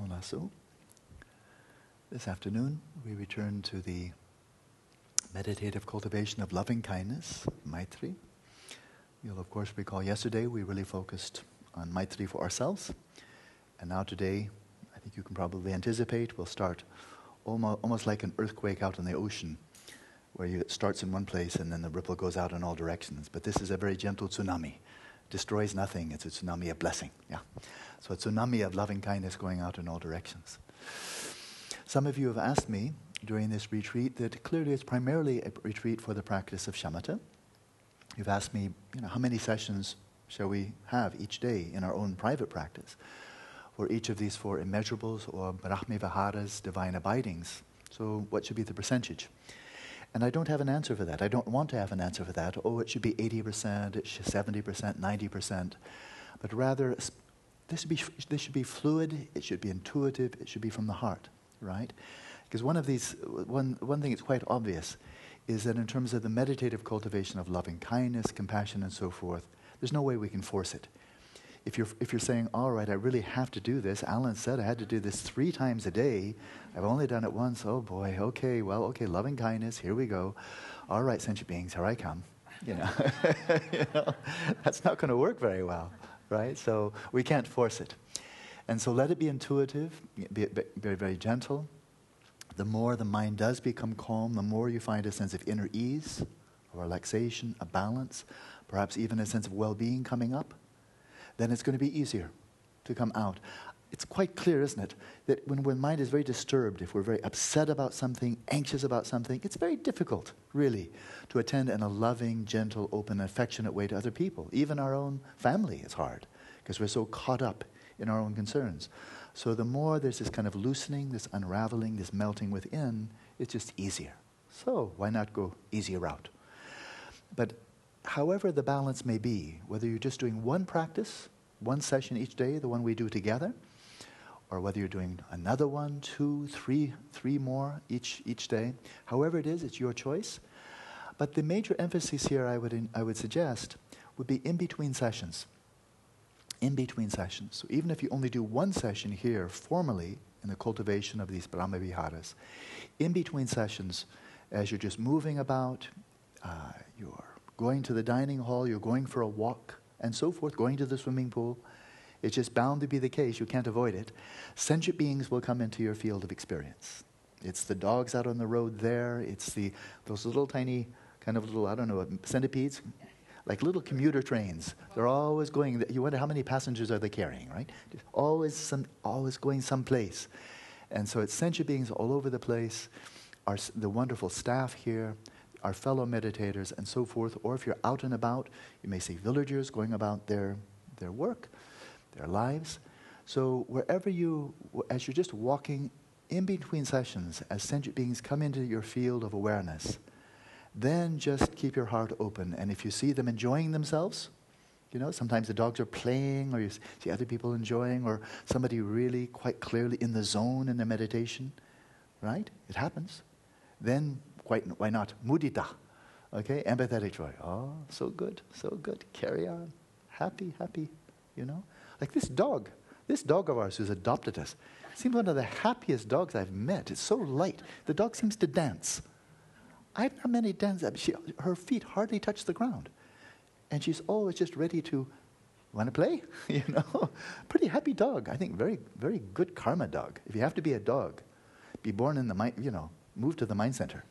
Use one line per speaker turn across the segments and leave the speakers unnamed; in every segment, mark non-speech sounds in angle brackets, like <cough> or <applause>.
Olasu. This afternoon, we return to the meditative cultivation of loving kindness, Maitri. You'll, of course, recall yesterday we really focused on Maitri for ourselves. And now, today, I think you can probably anticipate, we'll start almost, like an earthquake out in the ocean, where it starts in one place and then the ripple goes out in all directions. But this is a very gentle tsunami. Destroys nothing, it's a tsunami of blessing. Yeah. So, a tsunami of loving kindness going out in all directions. Some of you have asked me during this retreat that clearly it's primarily a retreat for the practice of shamatha. You've asked me, you know, how many sessions shall we have each day in our own private practice for each of these four immeasurables or Brahma Viharas, divine abidings? So, what should be the percentage? And I don't have an answer for that. I don't want to have an answer for that. Oh, it should be 80%, it should 70%, 90%. But rather, this should, be, this should be fluid, it should be intuitive, it should be from the heart, right? Because one of these, one, one thing that's quite obvious is that in terms of the meditative cultivation of loving kindness, compassion, and so forth, there's no way we can force it. If you're, if you're saying, all right, I really have to do this, Alan said I had to do this three times a day, I've only done it once, oh boy, okay, well, okay, loving kindness, here we go. All right, sentient beings, here I come. You know, <laughs> you know? That's not going to work very well, right? So we can't force it. And so let it be intuitive, be, be very, very gentle, the more the mind does become calm, the more you find a sense of inner ease, a relaxation, a balance, perhaps even a sense of well being coming up, then it's going to be easier to come out. It's quite clear, isn't it, that when, when mind is very disturbed, if we're very upset about something, anxious about something, it's very difficult, really, to attend in a loving, gentle, open, affectionate way to other people. Even our own family is hard because we're so caught up in our own concerns. So the more there's this kind of loosening, this unraveling, this melting within, it's just easier. So why not go easier route? But however the balance may be, whether you're just doing one practice, one session each day, the one we do together, or whether you're doing another one, two, three, three more each, each day, however it is, it's your choice. But the major emphasis here I would, in, I would suggest would be in between sessions in between sessions. So even if you only do one session here formally in the cultivation of these Brahma Viharas, in between sessions, as you're just moving about, uh, you're going to the dining hall, you're going for a walk, and so forth, going to the swimming pool, it's just bound to be the case, you can't avoid it. Sentient beings will come into your field of experience. It's the dogs out on the road there, it's the, those little tiny, kind of little, I don't know, centipedes like little commuter trains. They're always going. You wonder how many passengers are they carrying, right? Always, some, always going someplace. And so it's sentient beings all over the place. Our, the wonderful staff here, our fellow meditators, and so forth. Or if you're out and about, you may see villagers going about their, their work, their lives. So wherever you, as you're just walking in between sessions, as sentient beings come into your field of awareness, then just keep your heart open. And if you see them enjoying themselves, you know, sometimes the dogs are playing, or you see other people enjoying, or somebody really quite clearly in the zone in their meditation, right? It happens. Then, quite, why not? Mudita, okay? Empathetic joy. Oh, so good, so good. Carry on. Happy, happy, you know? Like this dog, this dog of ours who's adopted us, seems one of the happiest dogs I've met. It's so light. The dog seems to dance. I've not many dance. She, her feet hardly touch the ground. And she's always just ready to want to play, <laughs> you know. Pretty happy dog. I think very, very good karma dog. If you have to be a dog, be born in the mind, you know, move to the mind center.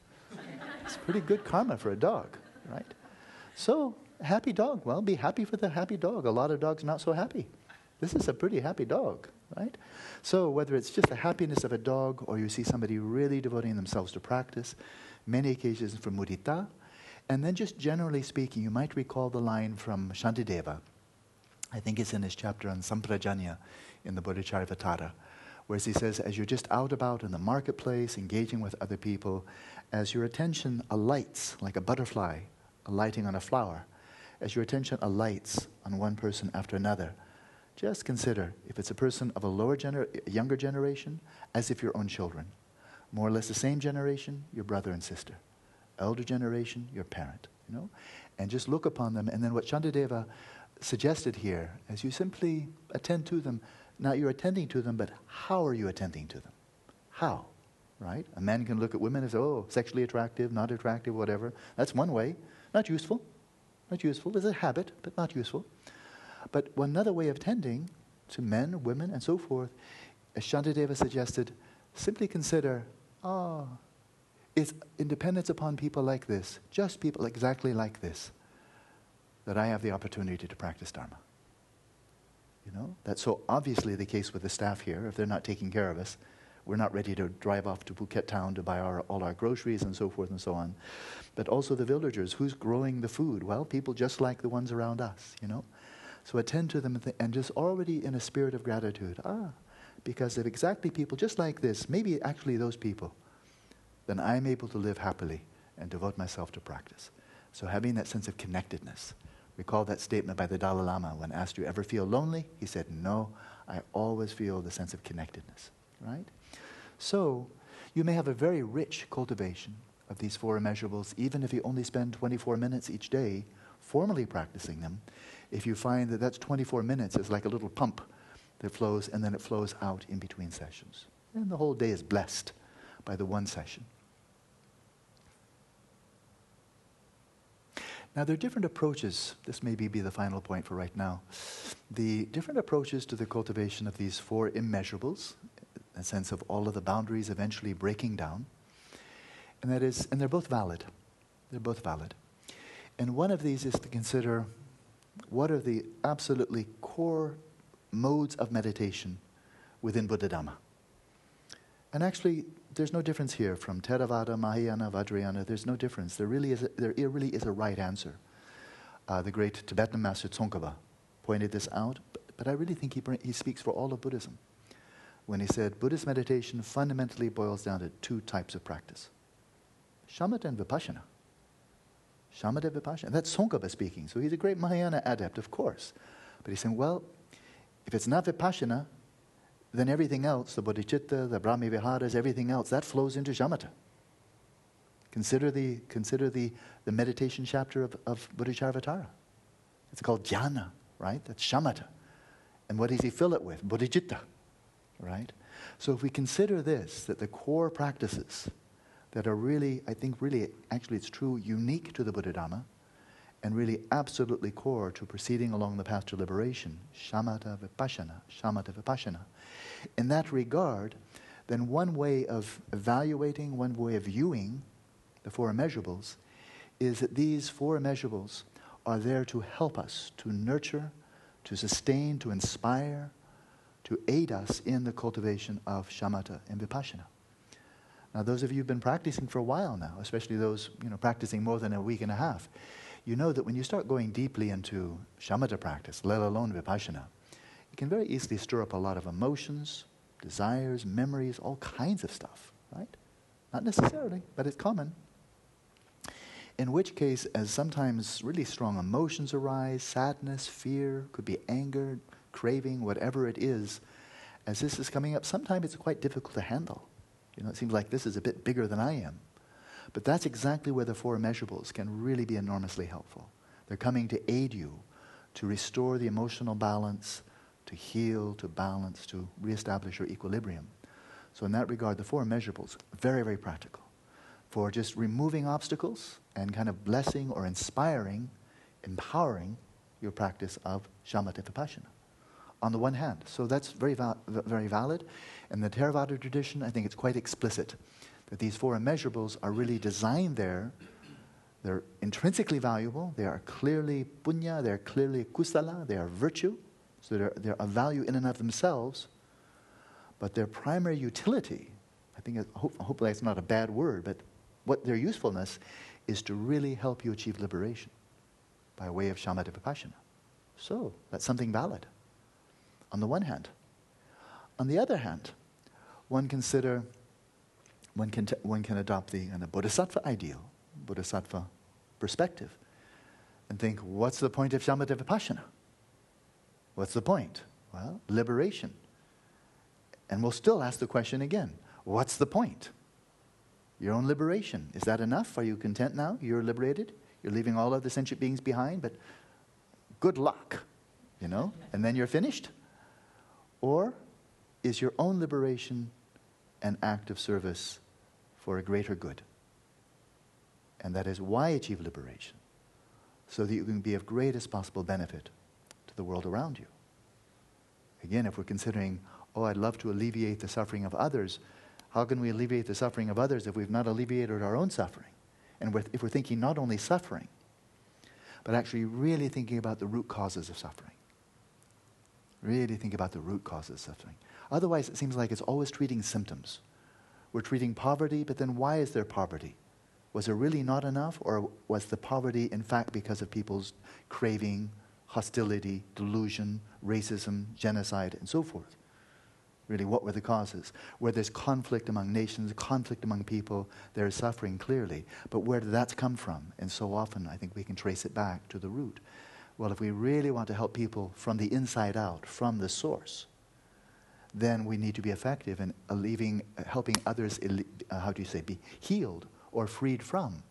It's pretty good karma for a dog, right? So, happy dog. Well, be happy for the happy dog. A lot of dogs not so happy. This is a pretty happy dog, right? So, whether it's just the happiness of a dog or you see somebody really devoting themselves to practice, many occasions from mudita. And then, just generally speaking, you might recall the line from Shantideva. I think it's in his chapter on Samprajanya in the Bodhicharyavatara, where he says, as you're just out about in the marketplace, engaging with other people, as your attention alights like a butterfly alighting on a flower, as your attention alights on one person after another, just consider if it's a person of a lower gener- younger generation as if your own children more or less the same generation, your brother and sister. Elder generation, your parent, you know? And just look upon them. And then what Shantideva suggested here, as you simply attend to them, Now you're attending to them, but how are you attending to them? How? Right? A man can look at women and say, oh, sexually attractive, not attractive, whatever. That's one way. Not useful. Not useful. It's a habit, but not useful. But another way of tending to men, women, and so forth, as Shantideva suggested, simply consider, ah, oh, it's independence upon people like this, just people exactly like this, that I have the opportunity to practice Dharma. You know, that's so obviously the case with the staff here. If they're not taking care of us, we're not ready to drive off to Phuket town to buy our, all our groceries and so forth and so on. But also the villagers, who's growing the food? Well, people just like the ones around us, you know. So attend to them and just already in a spirit of gratitude. Ah, because if exactly people just like this, maybe actually those people, then I'm able to live happily and devote myself to practice. So having that sense of connectedness. Recall that statement by the Dalai Lama when asked, Do you ever feel lonely? He said, No, I always feel the sense of connectedness, right? So you may have a very rich cultivation of these four immeasurables, even if you only spend 24 minutes each day formally practicing them. If you find that that's 24 minutes is like a little pump that flows and then it flows out in between sessions. And the whole day is blessed by the one session. Now, there are different approaches. This may be the final point for right now. The different approaches to the cultivation of these four immeasurables, a sense of all of the boundaries eventually breaking down. And that is, and they're both valid. They're both valid. And one of these is to consider what are the absolutely core modes of meditation within Buddha Dhamma. And actually, there's no difference here from Theravada, Mahayana, Vajrayana. There's no difference. There really is a, there really is a right answer. Uh, the great Tibetan master Tsongkhapa pointed this out, but, but I really think he, he speaks for all of Buddhism when he said Buddhist meditation fundamentally boils down to two types of practice shamatha and vipassana. Shamatha and vipassana. That's Tsongkhapa speaking. So he's a great Mahayana adept, of course. But he's saying, well, if it's not vipassana, then everything else, the bodhicitta, the Brahma Viharas, everything else, that flows into shamatha. Consider the, consider the, the meditation chapter of, of Bodhicharyavatara. It's called jhana, right? That's shamatha. And what does he fill it with? Bodhicitta, right? So if we consider this, that the core practices that are really, I think really, actually it's true, unique to the Buddha Dhamma, and really absolutely core to proceeding along the path to liberation, shamatha vipassana, shamatha vipassana. In that regard, then one way of evaluating, one way of viewing the four immeasurables is that these four immeasurables are there to help us, to nurture, to sustain, to inspire, to aid us in the cultivation of shamatha and vipassana. Now, those of you who've been practicing for a while now, especially those you know, practicing more than a week and a half, you know that when you start going deeply into shamatha practice, let alone vipassana, it can very easily stir up a lot of emotions, desires, memories, all kinds of stuff, right? Not necessarily, but it's common. In which case, as sometimes really strong emotions arise, sadness, fear, could be anger, craving, whatever it is, as this is coming up, sometimes it's quite difficult to handle. You know, it seems like this is a bit bigger than I am. But that's exactly where the four immeasurables can really be enormously helpful. They're coming to aid you to restore the emotional balance, to heal, to balance, to reestablish your equilibrium. So, in that regard, the four immeasurables, very, very practical for just removing obstacles and kind of blessing or inspiring, empowering your practice of shamatha vipassana. On the one hand, so that's very, val- very valid. In the Theravada tradition, I think it's quite explicit that these four immeasurables are really designed there. They're intrinsically valuable. They are clearly punya. They are clearly kusala. They are virtue. So they're, they're a value in and of themselves. But their primary utility, I think, hopefully that's not a bad word, but what their usefulness is to really help you achieve liberation by way of shamatha vipassana. So that's something valid on the one hand. On the other hand, one consider one can, t- one can adopt the, the bodhisattva ideal, bodhisattva perspective, and think, what's the point of shamatha vipassana? What's the point? Well, liberation. And we'll still ask the question again what's the point? Your own liberation. Is that enough? Are you content now? You're liberated? You're leaving all of the sentient beings behind, but good luck, you know? And then you're finished? Or is your own liberation an act of service for a greater good? And that is why achieve liberation? So that you can be of greatest possible benefit to the world around you. Again, if we're considering, oh, I'd love to alleviate the suffering of others, how can we alleviate the suffering of others if we've not alleviated our own suffering? And if we're thinking not only suffering, but actually really thinking about the root causes of suffering. Really think about the root causes of suffering. Otherwise, it seems like it's always treating symptoms. We're treating poverty, but then why is there poverty? Was there really not enough, or was the poverty, in fact, because of people's craving, hostility, delusion, racism, genocide, and so forth? Really, what were the causes? Where there's conflict among nations, conflict among people, there is suffering clearly. But where did that come from? And so often, I think we can trace it back to the root. Well, if we really want to help people from the inside out, from the source, then we need to be effective in alleviating, helping others, uh, how do you say, be healed or freed from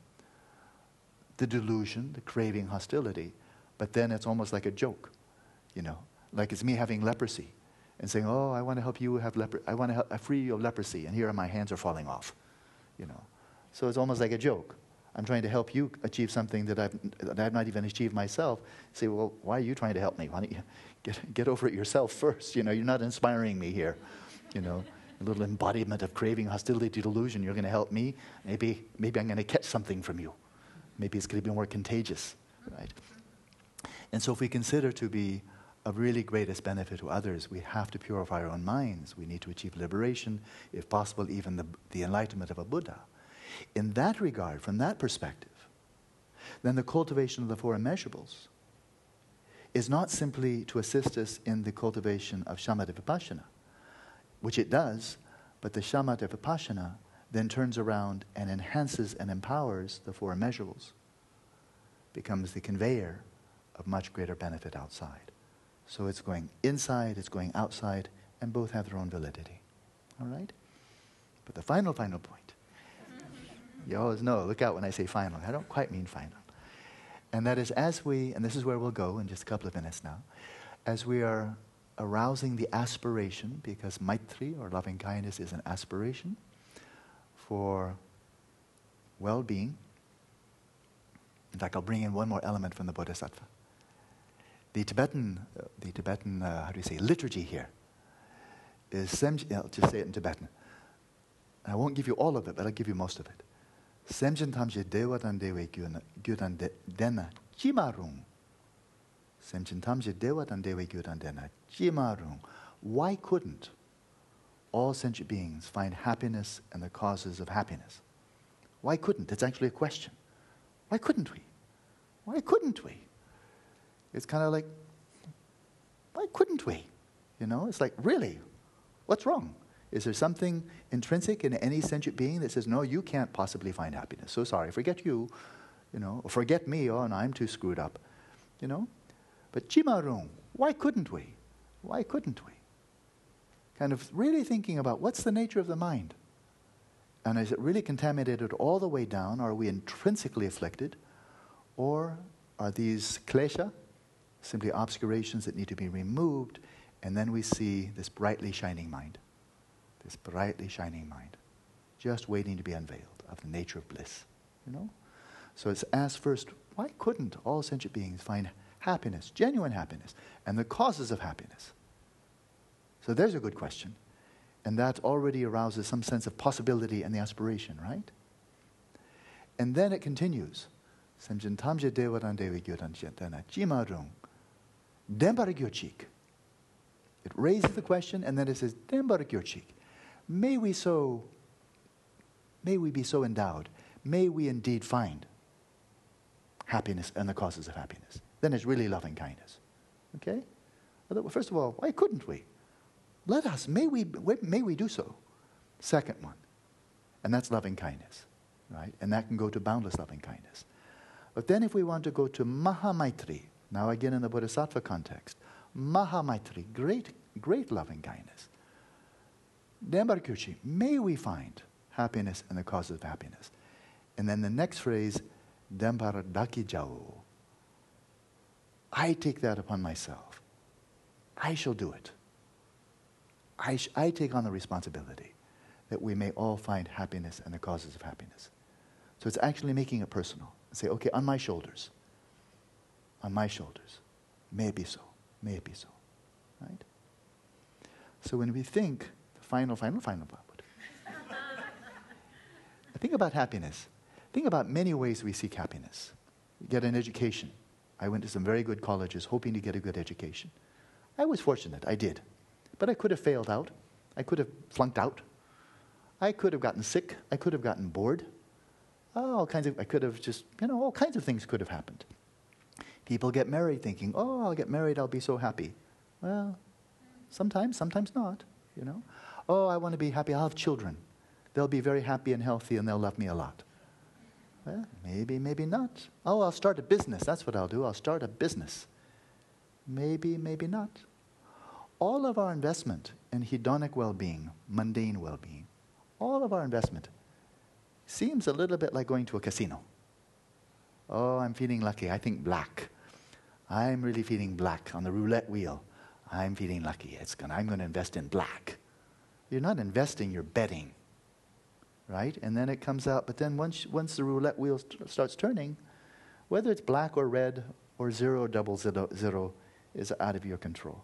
the delusion, the craving, hostility. But then it's almost like a joke, you know, like it's me having leprosy and saying, "Oh, I want to help you have leprosy. I want to help, free you of leprosy," and here my hands are falling off, you know. So it's almost like a joke. I'm trying to help you achieve something that I've, that I've not even achieved myself. Say, well, why are you trying to help me? Why don't you get, get over it yourself first? You know, you're not inspiring me here. You know, a little embodiment of craving, hostility, delusion. You're going to help me. Maybe, maybe I'm going to catch something from you. Maybe it's going to be more contagious, right? And so if we consider to be of really greatest benefit to others, we have to purify our own minds. We need to achieve liberation, if possible, even the, the enlightenment of a Buddha. In that regard, from that perspective, then the cultivation of the four immeasurables is not simply to assist us in the cultivation of shamatha vipassana, which it does, but the shamatha vipassana then turns around and enhances and empowers the four immeasurables, becomes the conveyor of much greater benefit outside. So it's going inside, it's going outside, and both have their own validity. All right? But the final, final point. You always know, look out when I say final. I don't quite mean final. And that is as we, and this is where we'll go in just a couple of minutes now, as we are arousing the aspiration, because maitri or loving kindness is an aspiration for well being. In fact, I'll bring in one more element from the Bodhisattva the Tibetan, uh, the Tibetan, uh, how do you say, liturgy here is Semj, I'll just say it in Tibetan. I won't give you all of it, but I'll give you most of it. Semjin tamje dewa dan dewe gyudan dena jimarung. Semjin tamje dewa dan dewe gyudan dena jimarung. Why couldn't all sentient beings find happiness and the causes of happiness? Why couldn't? It's actually a question. Why couldn't we? Why couldn't we? It's kind of like, why couldn't we? You know, it's like, really? What's wrong? Is there something intrinsic in any sentient being that says, no, you can't possibly find happiness? So sorry, forget you, you know, or forget me, oh, and I'm too screwed up, you know? But Jimarung, why couldn't we? Why couldn't we? Kind of really thinking about what's the nature of the mind? And is it really contaminated all the way down? Are we intrinsically afflicted? Or are these klesha, simply obscurations that need to be removed, and then we see this brightly shining mind. This brightly shining mind, just waiting to be unveiled of the nature of bliss. You know? So it's asked first, why couldn't all sentient beings find happiness, genuine happiness, and the causes of happiness? So there's a good question. And that already arouses some sense of possibility and the aspiration, right? And then it continues. Semjin tamje dewaran dewi gyodan jimarung Dembaragyochik. It raises the question and then it says, Dembaragyochik. May we so, may we be so endowed. May we indeed find happiness and the causes of happiness. Then it's really loving kindness. Okay? First of all, why couldn't we? Let us, may we, may we do so. Second one, and that's loving kindness, right? And that can go to boundless loving kindness. But then if we want to go to Mahamaitri, now, again, in the Bodhisattva context, Mahamaitri, great, great loving kindness. Dembarkuchi, may we find happiness and the causes of happiness. And then the next phrase, Dembaradaki Jau. I take that upon myself. I shall do it. I, sh- I take on the responsibility that we may all find happiness and the causes of happiness. So it's actually making it personal. Say, okay, on my shoulders, on my shoulders, may it be so, may it be so, right? So when we think, final, final, final, <laughs> think about happiness. Think about many ways we seek happiness. get an education. I went to some very good colleges hoping to get a good education. I was fortunate, I did. But I could have failed out. I could have flunked out. I could have gotten sick. I could have gotten bored. Oh, all kinds of, I could have just, you know, all kinds of things could have happened. People get married thinking, oh, I'll get married, I'll be so happy. Well, sometimes, sometimes not, you know. Oh, I want to be happy, I'll have children. They'll be very happy and healthy and they'll love me a lot. Well, maybe, maybe not. Oh, I'll start a business. That's what I'll do. I'll start a business. Maybe, maybe not. All of our investment in hedonic well being, mundane well being, all of our investment seems a little bit like going to a casino. Oh, I'm feeling lucky. I think black. I'm really feeling black on the roulette wheel. I'm feeling lucky. It's gonna, I'm going to invest in black. You're not investing, you're betting right? And then it comes out. But then once, once the roulette wheel st- starts turning, whether it's black or red or zero, double zero, zero is out of your control.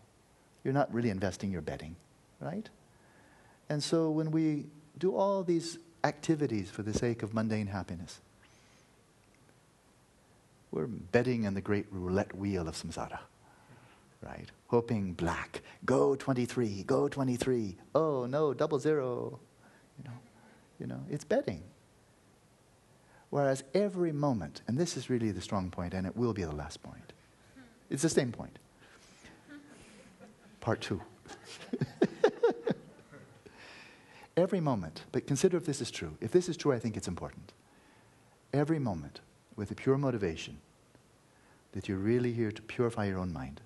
You're not really investing, you're betting, right? And so when we do all these activities for the sake of mundane happiness, we're betting in the great roulette wheel of samsara, right? Hoping black, go 23, go 23, oh no, double zero, you know. You know, it's betting. Whereas every moment, and this is really the strong point, and it will be the last point, it's the same point. Part two. <laughs> every moment, but consider if this is true. If this is true, I think it's important. Every moment, with a pure motivation, that you're really here to purify your own mind,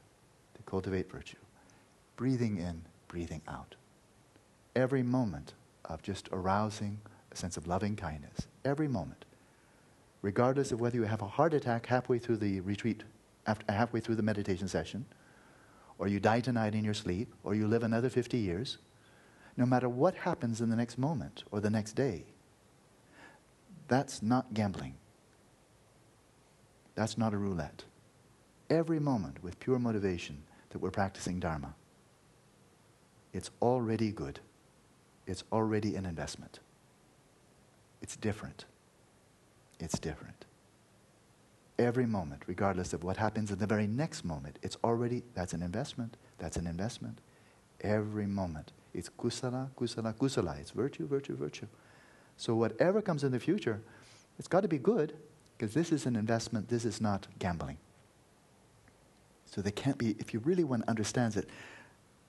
cultivate virtue, breathing in, breathing out. Every moment of just arousing a sense of loving kindness every moment, regardless of whether you have a heart attack halfway through the retreat, after, halfway through the meditation session, or you die tonight in your sleep, or you live another 50 years, no matter what happens in the next moment or the next day, that's not gambling. That's not a roulette. Every moment with pure motivation that we're practicing Dharma, it's already good it's already an investment. It's different. It's different. Every moment, regardless of what happens in the very next moment, it's already, that's an investment. That's an investment. Every moment. It's kusala, kusala, kusala. It's virtue, virtue, virtue. So whatever comes in the future, it's got to be good because this is an investment. This is not gambling. So there can't be, if you really want to understand it,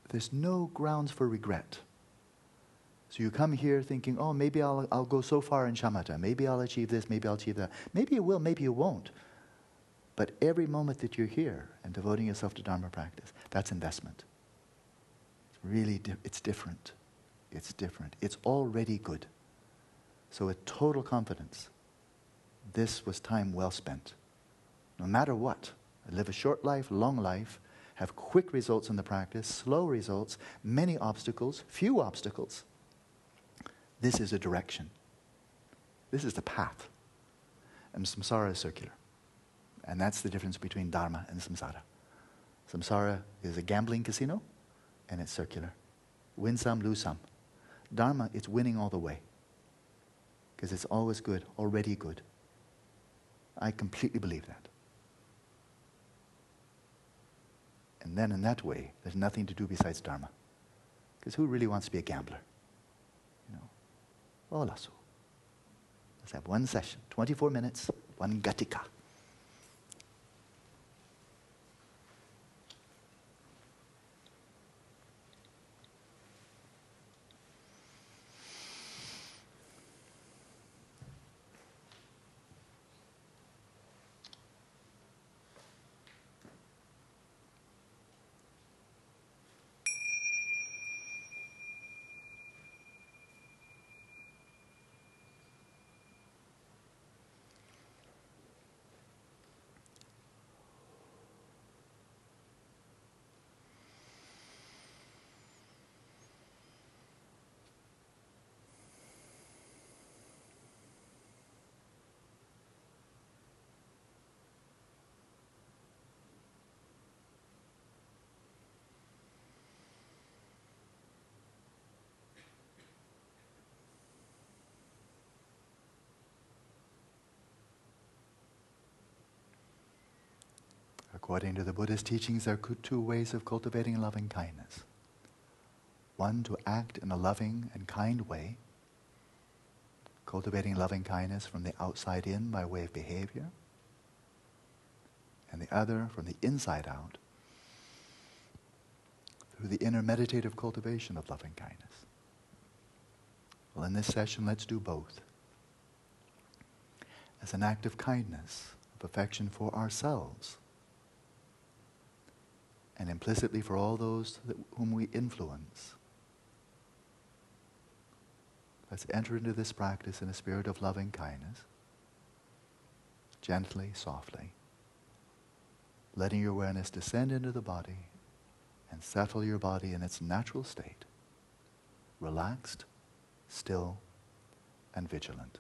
there's no grounds for regret. So you come here thinking, oh, maybe I'll, I'll go so far in shamatha. Maybe I'll achieve this, maybe I'll achieve that. Maybe you will, maybe you won't. But every moment that you're here and devoting yourself to Dharma practice, that's investment. It's really, di- it's different. It's different. It's already good. So with total confidence, this was time well spent. No matter what, live a short life, long life, have quick results in the practice, slow results, many obstacles, few obstacles this is a direction. This is the path. And samsara is circular. And that's the difference between dharma and samsara. Samsara is a gambling casino, and it's circular. Win some, lose some. Dharma, it's winning all the way. Because it's always good, already good. I completely believe that. And then in that way, there's nothing to do besides Dharma. Because who really wants to be a gambler? Olasu. Let's have one session, 24 minutes, one gatika. According to the Buddhist teachings, there are two ways of cultivating loving kindness. One, to act in a loving and kind way, cultivating loving kindness from the outside in by way of behavior, and the other from the inside out through the inner meditative cultivation of loving kindness. Well, in this session, let's do both. As an act of kindness, of affection for ourselves, and implicitly for all those that, whom we influence. Let's enter into this practice in a spirit of loving kindness, gently, softly, letting your awareness descend into the body and settle your body in its natural state, relaxed, still, and vigilant.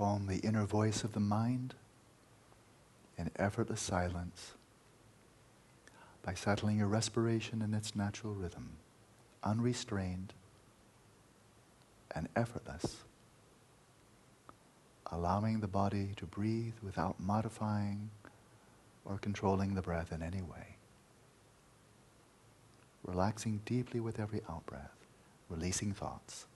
Calm the inner voice of the mind in effortless silence by settling your respiration in its natural rhythm, unrestrained and effortless, allowing the body to breathe without modifying or controlling the breath in any way. Relaxing deeply with every outbreath, releasing thoughts.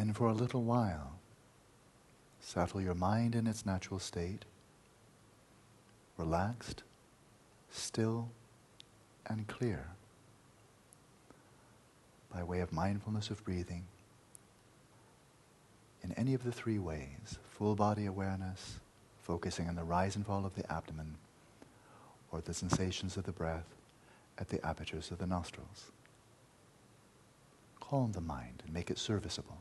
Then for a little while, settle your mind in its natural state, relaxed, still, and clear by way of mindfulness of breathing in any of the three ways full body awareness, focusing on the rise and fall of the abdomen, or the sensations of the breath at the apertures of the nostrils. Calm the mind and make it serviceable.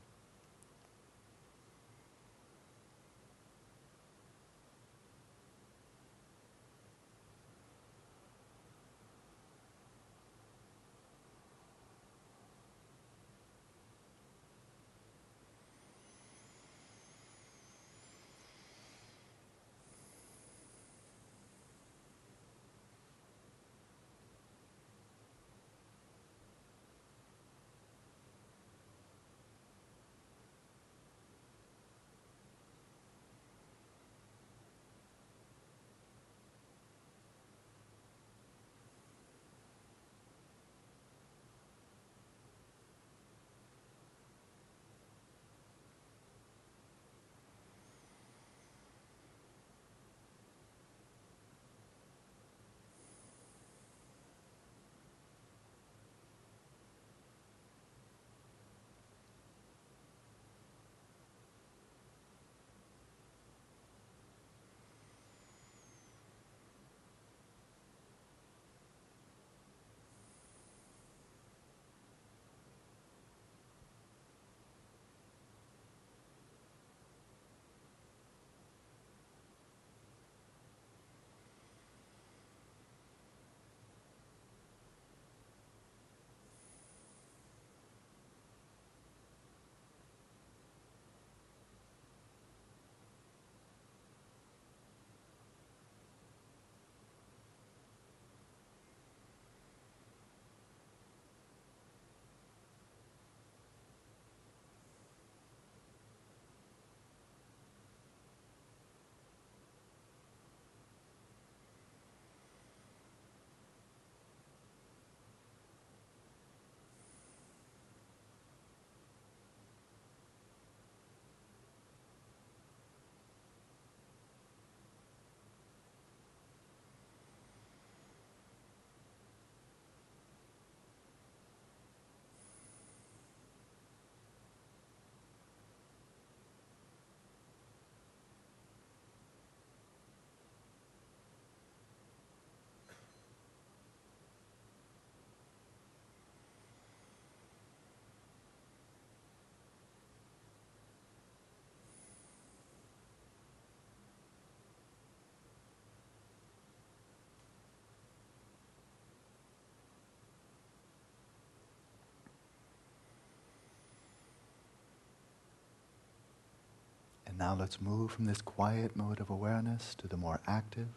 Now let's move from this quiet mode of awareness to the more active,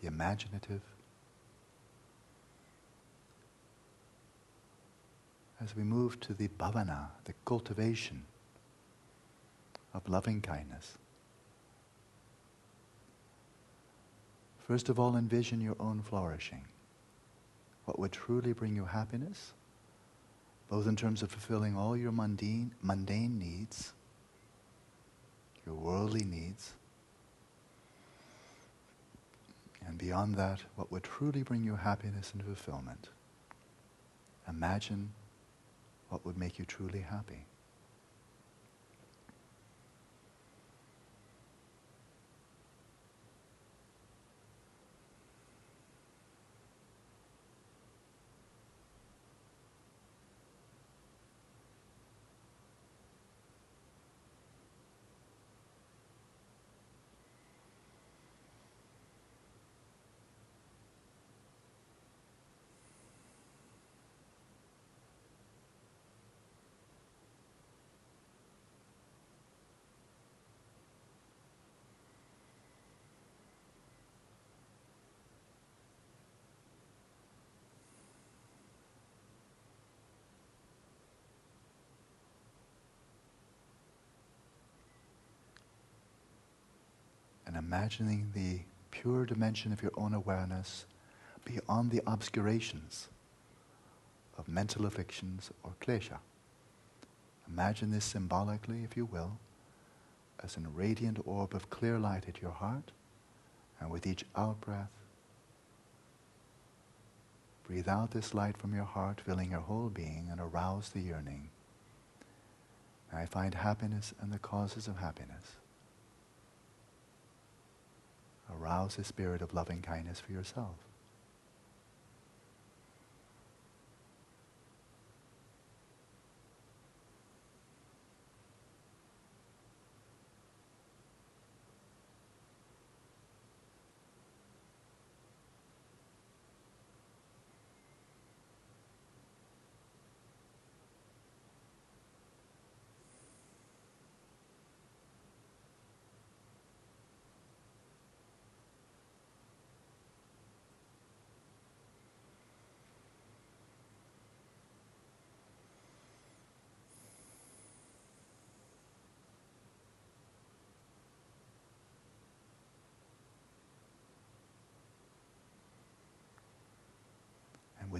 the imaginative. As we move to the bhavana, the cultivation of loving kindness. First of all, envision your own flourishing. What would truly bring you happiness, both in terms of fulfilling all your mundane, mundane needs your worldly needs. And beyond that, what would truly bring you happiness and fulfillment. Imagine what would make you truly happy. and imagining the pure dimension of your own awareness beyond the obscurations of mental afflictions or klesha. Imagine this symbolically, if you will, as a radiant orb of clear light at your heart, and with each out breath, breathe out this light from your heart, filling your whole being, and arouse the yearning. I find happiness and the causes of happiness arouse a spirit of loving kindness for yourself.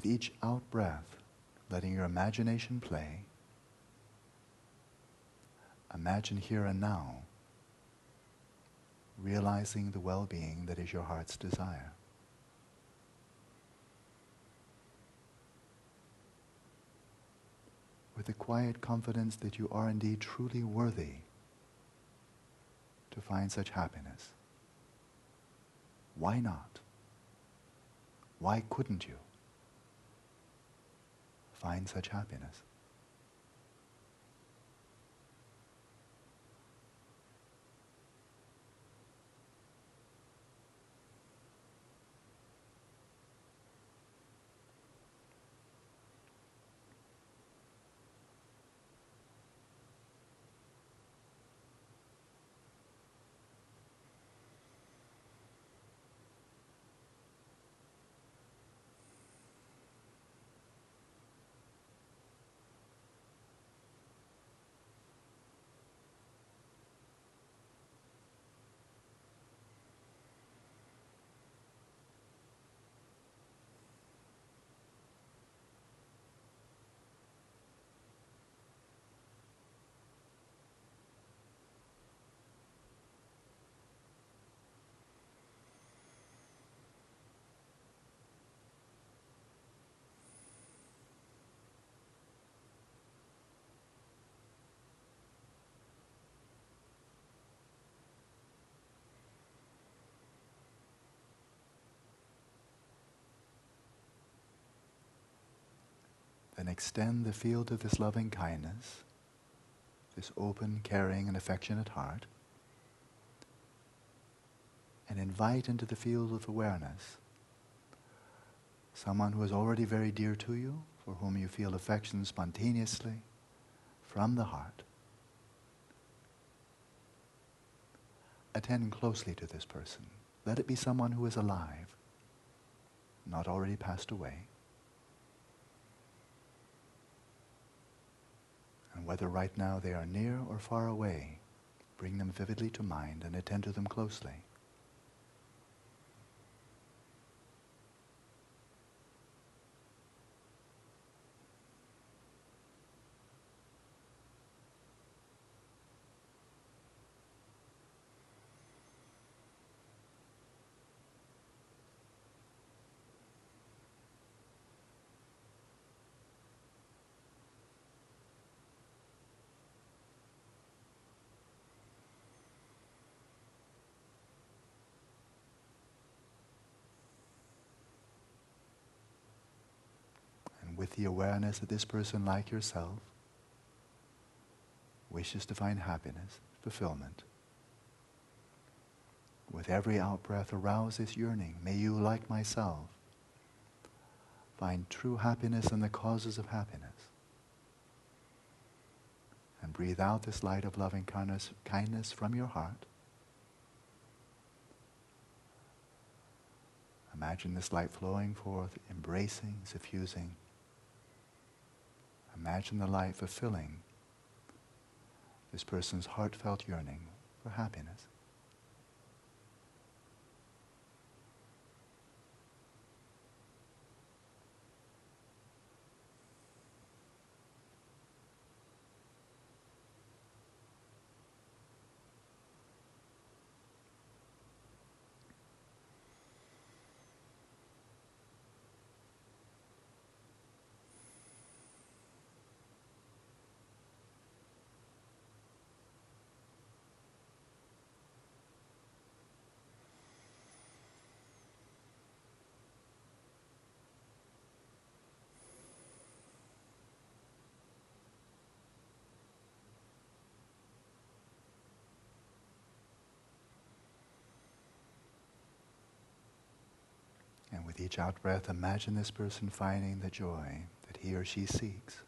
With each out breath, letting your imagination play, imagine here and now, realizing the well being that is your heart's desire. With the quiet confidence that you are indeed truly worthy to find such happiness. Why not? Why couldn't you? Find such happiness. Then extend the field of this loving kindness, this open, caring, and affectionate heart, and invite into the field of awareness someone who is already very dear to you, for whom you feel affection spontaneously from the heart. attend closely to this person. Let it be someone who is alive, not already passed away. And whether right now they are near or far away, bring them vividly to mind and attend to them closely. With the awareness that this person, like yourself, wishes to find happiness, fulfillment. With every outbreath, arouse this yearning. May you, like myself, find true happiness and the causes of happiness. And breathe out this light of loving kindness, kindness from your heart. Imagine this light flowing forth, embracing, suffusing Imagine the light fulfilling this person's heartfelt yearning for happiness. With each out breath, imagine this person finding the joy that he or she seeks.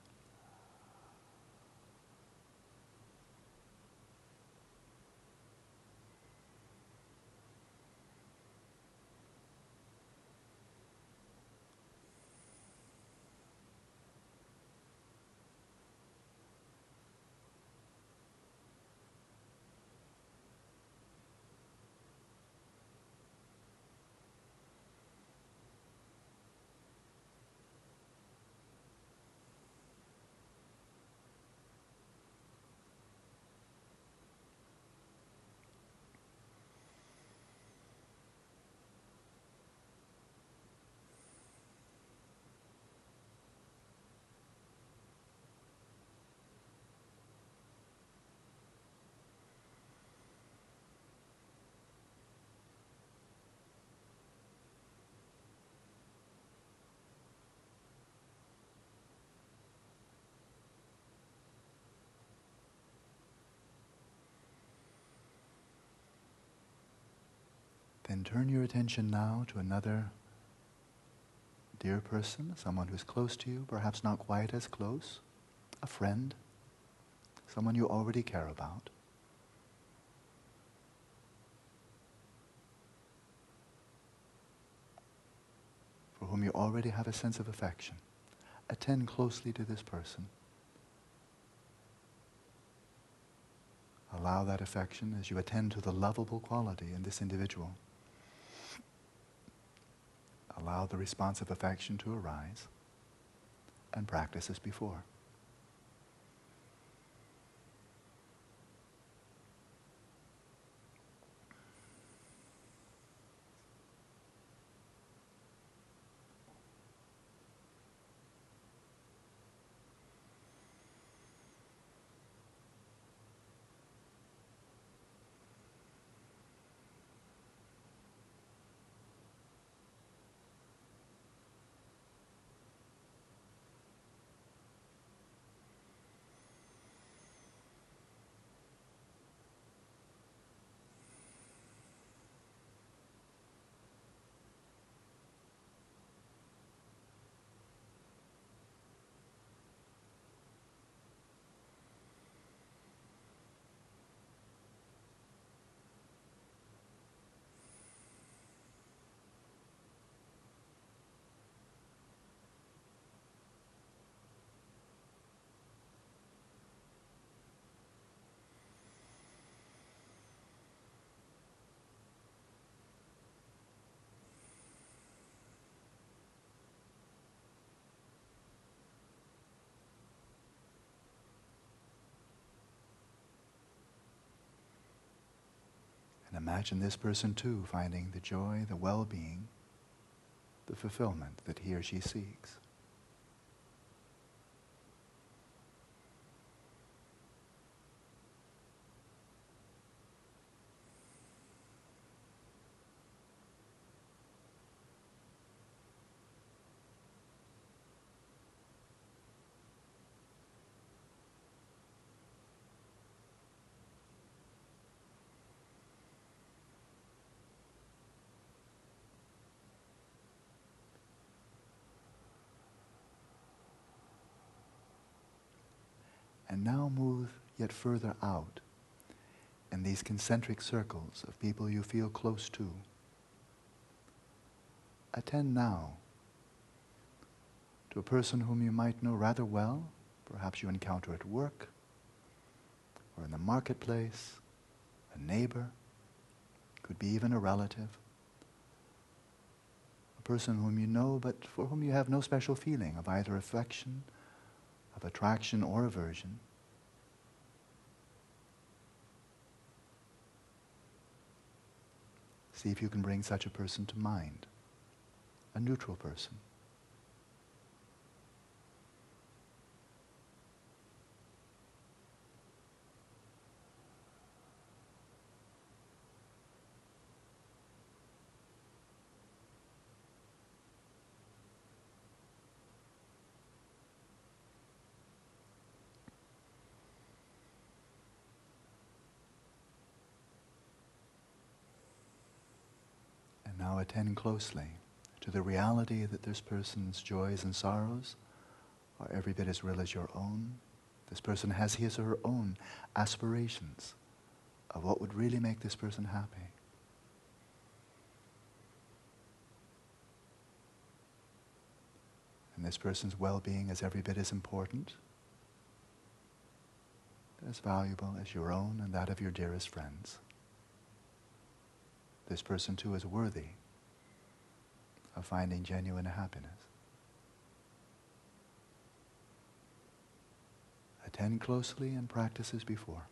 Turn your attention now to another dear person, someone who's close to you, perhaps not quite as close, a friend, someone you already care about. For whom you already have a sense of affection. Attend closely to this person. Allow that affection as you attend to the lovable quality in this individual. Allow the responsive affection to arise and practice as before. Imagine this person too finding the joy, the well being, the fulfillment that he or she seeks. And now move yet further out in these concentric circles of people you feel close to. Attend now to a person whom you might know rather well, perhaps you encounter at work or in the marketplace, a neighbor, could be even a relative, a person whom you know but for whom you have no special feeling of either affection of attraction or aversion. See if you can bring such a person to mind, a neutral person. now attend closely to the reality that this person's joys and sorrows are every bit as real as your own. This person has his or her own aspirations of what would really make this person happy. And this person's well being is every bit as important, as valuable as your own and that of your dearest friends this person too is worthy of finding genuine happiness. Attend closely and practice as before.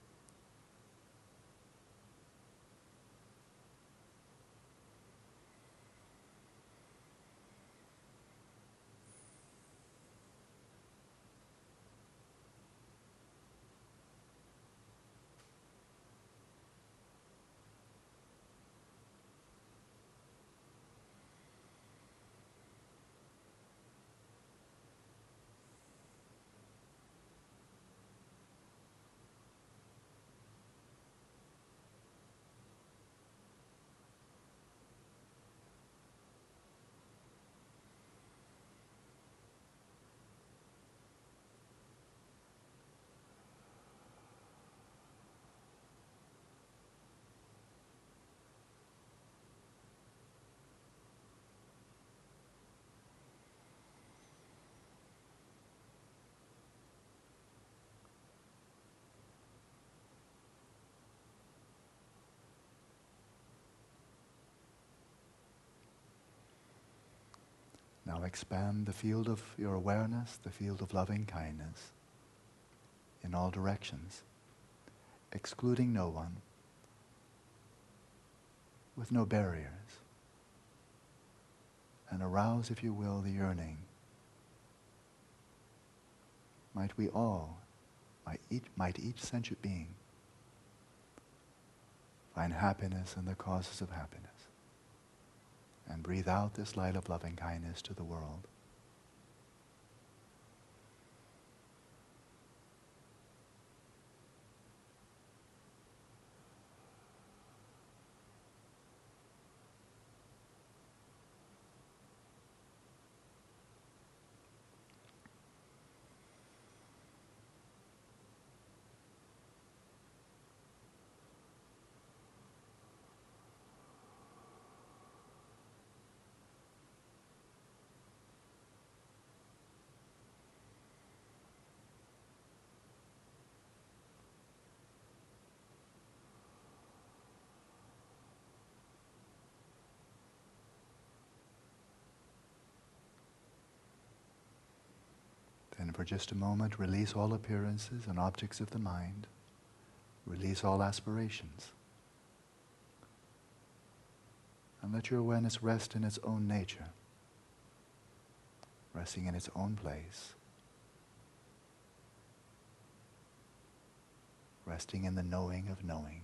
Now expand the field of your awareness, the field of loving kindness, in all directions, excluding no one, with no barriers. And arouse, if you will, the yearning. Might we all, might each, might each sentient being, find happiness in the causes of happiness and breathe out this light of loving kindness to the world. And for just a moment, release all appearances and objects of the mind. Release all aspirations. And let your awareness rest in its own nature, resting in its own place, resting in the knowing of knowing.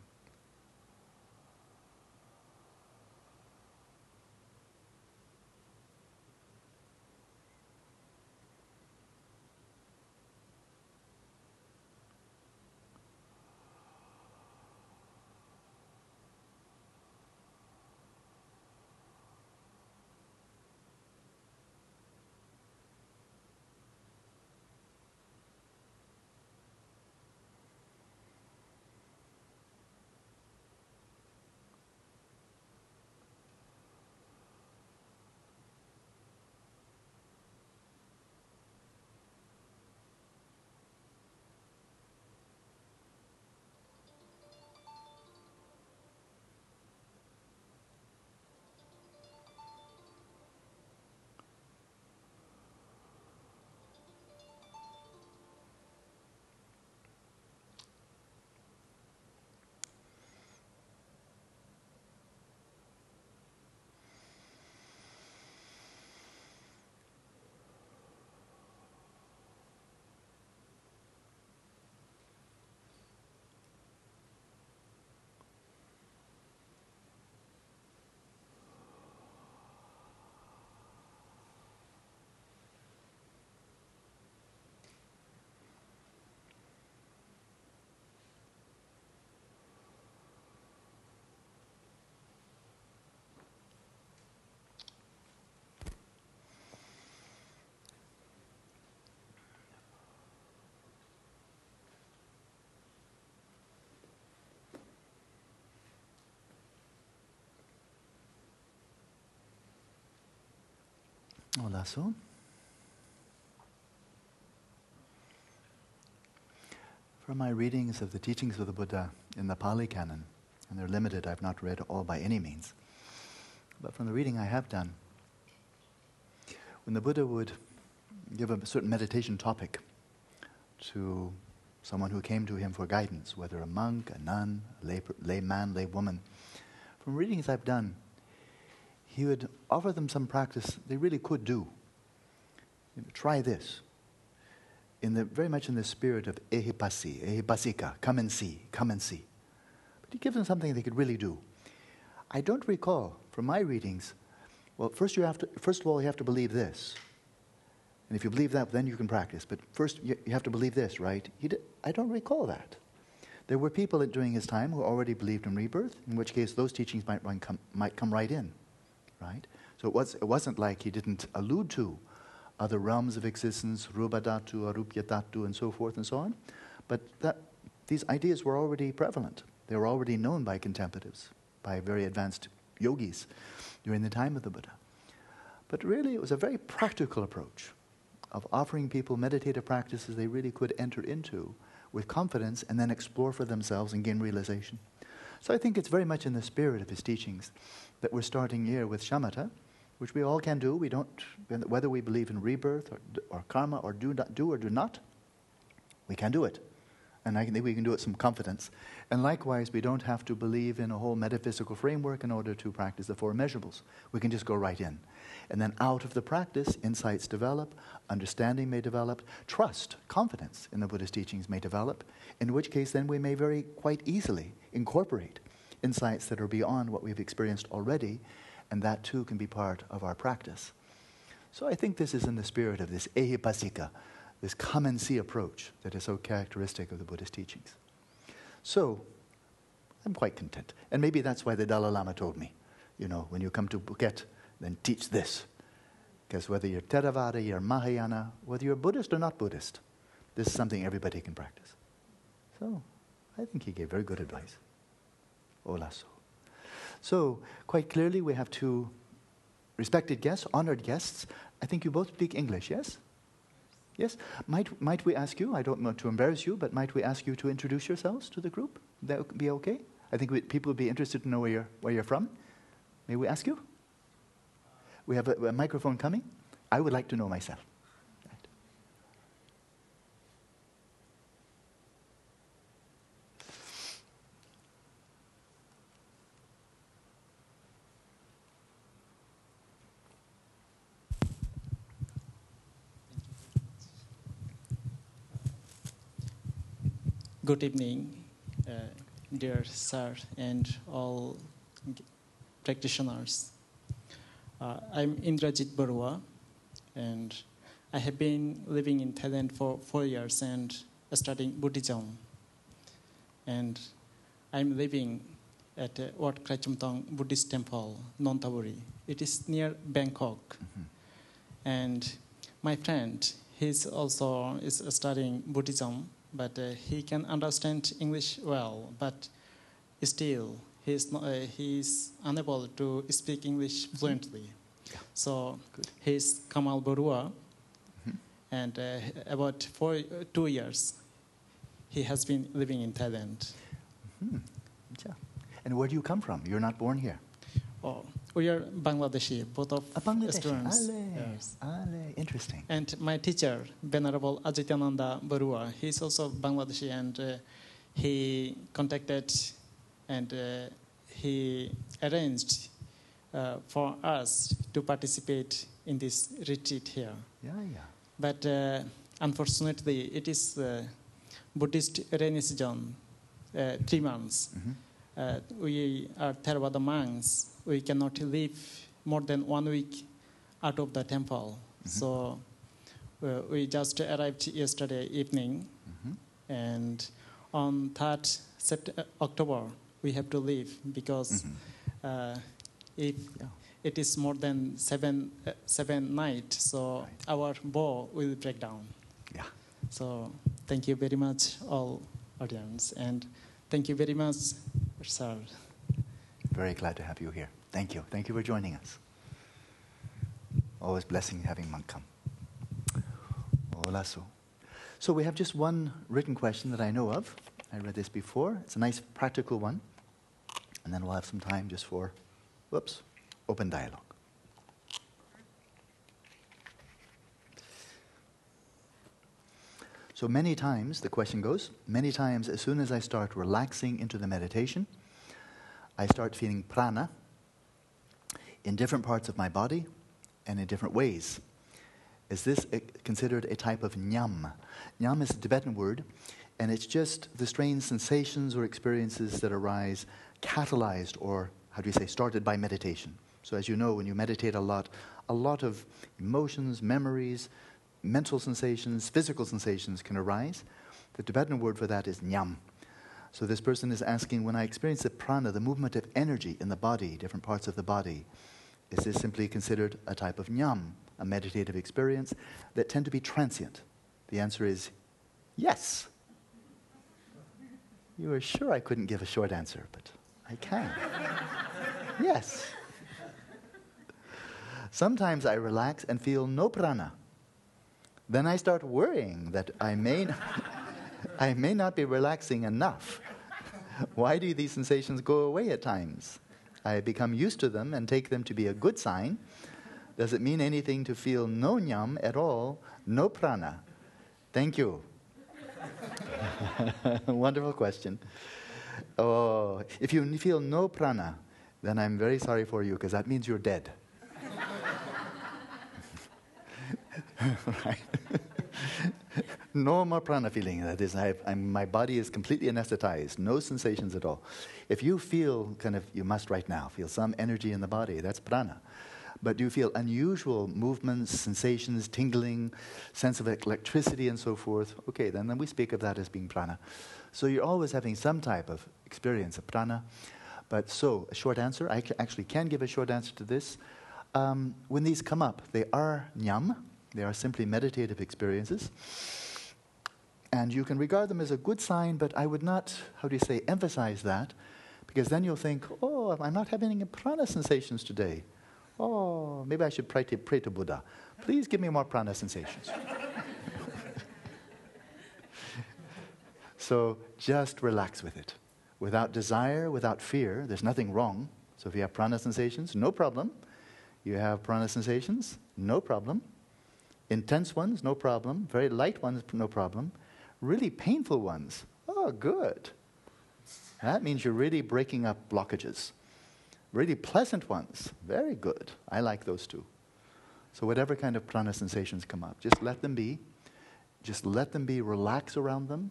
Oh, Olaso. From my readings of the teachings of the Buddha in the Pali Canon, and they're limited, I've not read all by any means, but from the reading I have done, when the Buddha would give a certain meditation topic to someone who came to him for guidance, whether a monk, a nun, a lay, lay man, lay woman, from readings I've done, he would offer them some practice they really could do. You know, try this. In the, very much in the spirit of ehipasi, ehipasika, come and see, come and see. But he gives them something they could really do. I don't recall from my readings, well, first, you have to, first of all, you have to believe this. And if you believe that, then you can practice. But first, you, you have to believe this, right? Did, I don't recall that. There were people during his time who already believed in rebirth, in which case those teachings might, come, might come right in right? So it, was, it wasn't like he didn't allude to other realms of existence, Rupadhatu, Arupyadhatu, and so forth and so on. But that, these ideas were already prevalent. They were already known by contemplatives, by very advanced yogis during the time of the Buddha. But really, it was a very practical approach of offering people meditative practices they really could enter into with confidence and then explore for themselves and gain realization. So I think it's very much in the spirit of his teachings that we're starting here with shamatha, which we all can do. We don't, whether we believe in rebirth or, or karma or do, not, do or do not, we can do it. And I think we can do it with some confidence. And likewise, we don't have to believe in a whole metaphysical framework in order to practice the four immeasurables. We can just go right in. And then out of the practice, insights develop, understanding may develop, trust, confidence in the Buddhist teachings may develop, in which case then we may very quite easily incorporate insights that are beyond what we've experienced already, and that too can be part of our practice. So I think this is in the spirit of this ehipasika, this come and see approach that is so characteristic of the Buddhist teachings. So I'm quite content. And maybe that's why the Dalai Lama told me, you know, when you come to Phuket, then teach this. Because whether you're Theravada, you're Mahayana, whether you're Buddhist or not Buddhist, this is something everybody can practice. So I think he gave very good advice. Olaso. So, quite clearly, we have two respected guests, honored guests. I think you both speak English, yes? Yes? Might, might we ask you, I don't want to embarrass you, but might we ask you to introduce yourselves to the group? That would be okay? I think we, people would be interested to know where you're, where you're from. May we ask you? We have a, a microphone coming. I would like to know myself.
Good evening, uh, dear sir, and all practitioners. Uh, I'm Indrajit Barua, and I have been living in Thailand for four years and studying Buddhism. And I'm living at uh, Wat Krachumtong Buddhist Temple, Nonthaburi. It is near Bangkok.
Mhm.
And my friend, he's also is studying Buddhism, but uh, he can understand English well, but still he's not, uh, he's unable to speak English fluently.
Yeah.
So
Good.
he's Kamal Barua,
Mhm.
and uh, about four, uh, two years, he has been living in Thailand.
Hmm. Yeah. And where do you come from? You're not born here.
Oh, we are Bangladeshi, both of
A Bangladeshi.
students.
Ale.
Yes.
Ale. Interesting.
And my teacher, Venerable Ajityananda Barua, he's also Bangladeshi, and uh, he contacted and uh, he arranged uh, for us to participate in this retreat here.
Yeah, yeah.
But uh, unfortunately, it is uh, Buddhist rainy season, uh, three months.
Mhm.
Uh, we are Theravada monks. We cannot live more than one week out of the temple.
Mhm.
So uh, we just arrived yesterday evening,
Mhm.
and on 3rd Sept- uh, October we have to leave because
Mhm.
uh, if
Yeah.
it is more than seven uh, seven night, so
Right.
our bow will break down.
Yeah.
So thank you very much, all audience, and thank you very much, sir.
Very glad to have you here. Thank you. Thank you for joining us. Always blessing having monk come. Hola, so. So we have just one written question that I know of. I read this before. It's a nice practical one. And then we'll have some time just for, whoops, open dialogue. So many times, the question goes, many times as soon as I start relaxing into the meditation, I start feeling prana in different parts of my body and in different ways. Is this a, considered a type of nyam? Nyam is a Tibetan word, and it's just the strange sensations or experiences that arise catalyzed or, how do you say, started by meditation. So, as you know, when you meditate a lot, a lot of emotions, memories, mental sensations, physical sensations can arise. The Tibetan word for that is nyam. So this person is asking when I experience the prana, the movement of energy in the body, different parts of the body, is this simply considered a type of nyam, a meditative experience that tend to be transient? The answer is yes. You were sure I couldn't give a short answer, but I can. <laughs> yes. Sometimes I relax and feel no prana. Then I start worrying that I may, I may not be relaxing enough. Why do these sensations go away at times? I become used to them and take them to be a good sign. Does it mean anything to feel no nyam at all, no prana? Thank you. <laughs> Wonderful question. Oh, if you feel no prana, then I'm very sorry for you because that means you're dead. <laughs> right? <laughs> no more prana feeling. That is, I, I'm, my body is completely anesthetized, no sensations at all. If you feel kind of, you must right now feel some energy in the body, that's prana. But do you feel unusual movements, sensations, tingling, sense of electricity, and so forth? Okay, then, then we speak of that as being prana. So you're always having some type of experience of prana. But so, a short answer, I actually can give a short answer to this. Um, when these come up, they are nyam, they are simply meditative experiences. And you can regard them as a good sign, but I would not, how do you say, emphasize that, because then you'll think, oh, I'm not having any prana sensations today. Oh, maybe I should pray to, pray to Buddha. Please give me more prana sensations. <laughs> so just relax with it. Without desire, without fear, there's nothing wrong. So if you have prana sensations, no problem. You have prana sensations, no problem. Intense ones, no problem. Very light ones, no problem. Really painful ones, oh, good. That means you're really breaking up blockages. Really pleasant ones, very good. I like those too. So, whatever kind of prana sensations come up, just let them be. Just let them be, relax around them.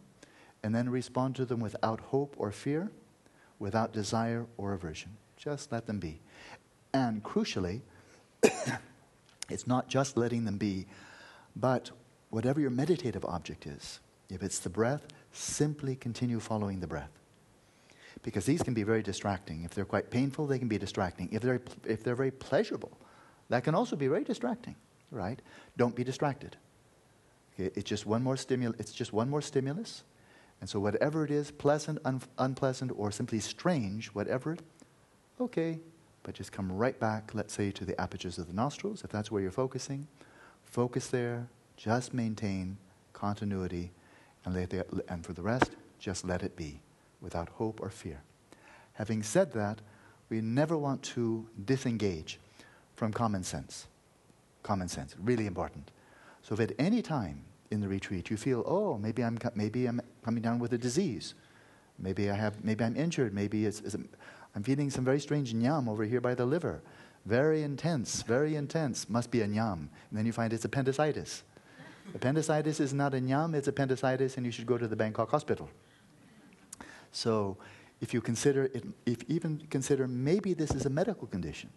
and then respond to them without hope or fear, without desire or aversion. Just let them be. And crucially, <coughs> it's not just letting them be, but whatever your meditative object is, if it's the breath, simply continue following the breath. Because these can be very distracting. If they're quite painful, they can be distracting. If they're, if they're very pleasurable, that can also be very distracting, right? Don't be distracted. Okay, it's just one more stimulus. It's just one more stimulus, and so whatever it is, pleasant, un- unpleasant, or simply strange, whatever, okay, but just come right back. Let's say to the apertures of the nostrils, if that's where you're focusing. Focus there. Just maintain continuity, and let the, and for the rest, just let it be, without hope or fear. Having said that, we never want to disengage from common sense. Common sense, really important. So if at any time in the retreat you feel, oh, maybe I'm, maybe I'm coming down with a disease, maybe, I have, maybe I'm injured, maybe it's, it's, I'm feeling some very strange nyam over here by the liver, very intense, very intense, must be a nyam. And then you find it's appendicitis. Appendicitis is not a nyam, it's appendicitis, and you should go to the Bangkok hospital. So if you consider it, if even consider maybe this is a medical condition,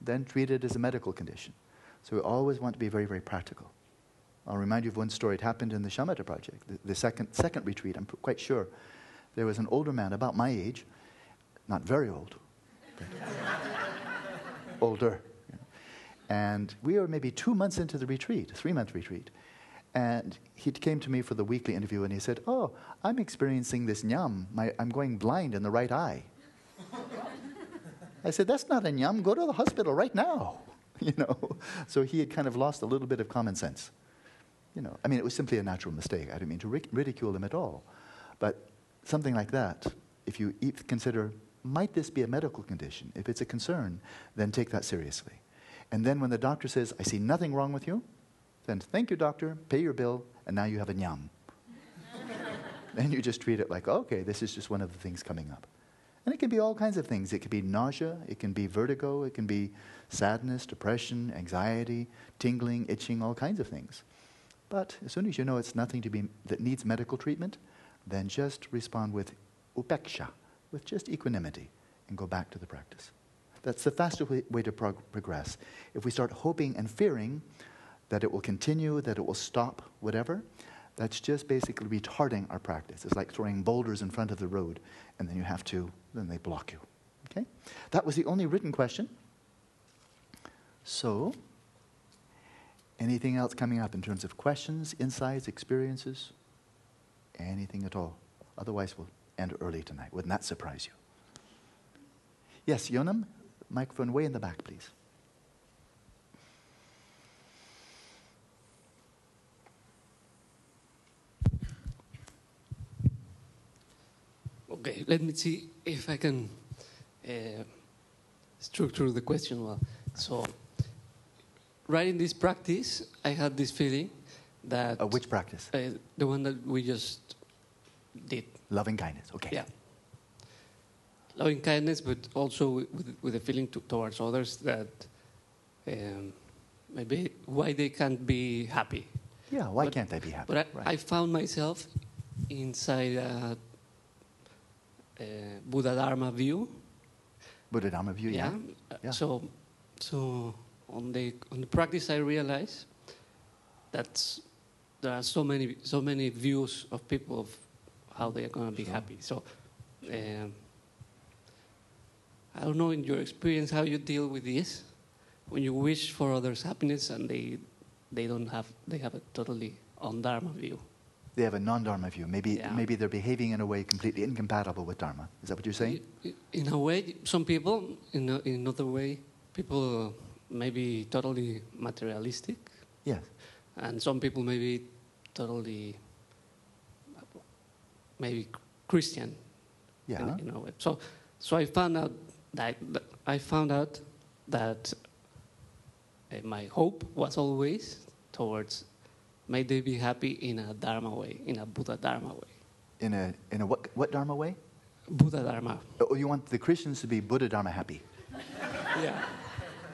then treat it as a medical condition. So we always want to be very, very practical. I'll remind you of one story. It happened in the Shamatha project, the, the second, second retreat, I'm quite sure. There was an older man, about my age, not very old, <laughs> older. And we were maybe two months into the retreat, a three month retreat. And he came to me for the weekly interview and he said, Oh, I'm experiencing this nyam. My, I'm going blind in the right eye. I said, That's not a nyam. Go to the hospital right now. <laughs> You know? So he had kind of lost a little bit of common sense. You know, I mean, it was simply a natural mistake. I didn't mean to ridicule him at all. But something like that, if you consider, might this be a medical condition? If it's a concern, then take that seriously. And then when the doctor says, I see nothing wrong with you, then thank you, doctor, pay your bill, and now you have a nyam. <laughs> then you just treat it like, okay, this is just one of the things coming up. And it can be all kinds of things. It can be nausea, it can be vertigo, it can be sadness, depression, anxiety, tingling, itching, all kinds of things. But as soon as you know it's nothing to be, that needs medical treatment, then just respond with upeksha, with just equanimity, and go back to the practice. That's the fastest way, way to prog- progress. If we start hoping and fearing that it will continue, that it will stop, whatever, that's just basically retarding our practice. It's like throwing boulders in front of the road, and then you have to, then they block you. Okay? That was the only written question. So, anything else coming up in terms of questions, insights, experiences? Anything at all? Otherwise, we'll end early tonight. Wouldn't that surprise you? Yes, Yonam, microphone way in the back, please.
Okay, let me see if I can uh, structure the question well. So, right in this practice, I had this feeling that.
Uh, which practice?
Uh, the one that we just did.
Loving kindness, okay.
Yeah. Loving kindness, but also with, with a feeling to, towards others that um, maybe why they can't be happy.
Yeah, why but, can't they be happy?
But I, right. I found myself inside a, a Buddha Dharma view.
Buddha Dharma view, yeah.
yeah. yeah. So, so on the on the practice, I realized that there are so many so many views of people of how they are going to be sure. happy. So, um, I don't know in your experience how you deal with this when you wish for others' happiness and they they don't have they have a totally on dharma view.
They have a non-dharma view. Maybe yeah. maybe they're behaving in a way completely incompatible with dharma. Is that what you're saying?
In a way, some people. In a, in another way, people uh, maybe totally materialistic.
Yes.
And some people maybe totally maybe Christian.
Yeah.
In, in a way. So, so I found out that I found out that uh, my hope was always towards may they be happy in a dharma way, in a Buddha dharma way.
In a in a what what dharma way?
Buddha dharma.
Oh, you want the Christians to be Buddha dharma happy? <laughs>
yeah.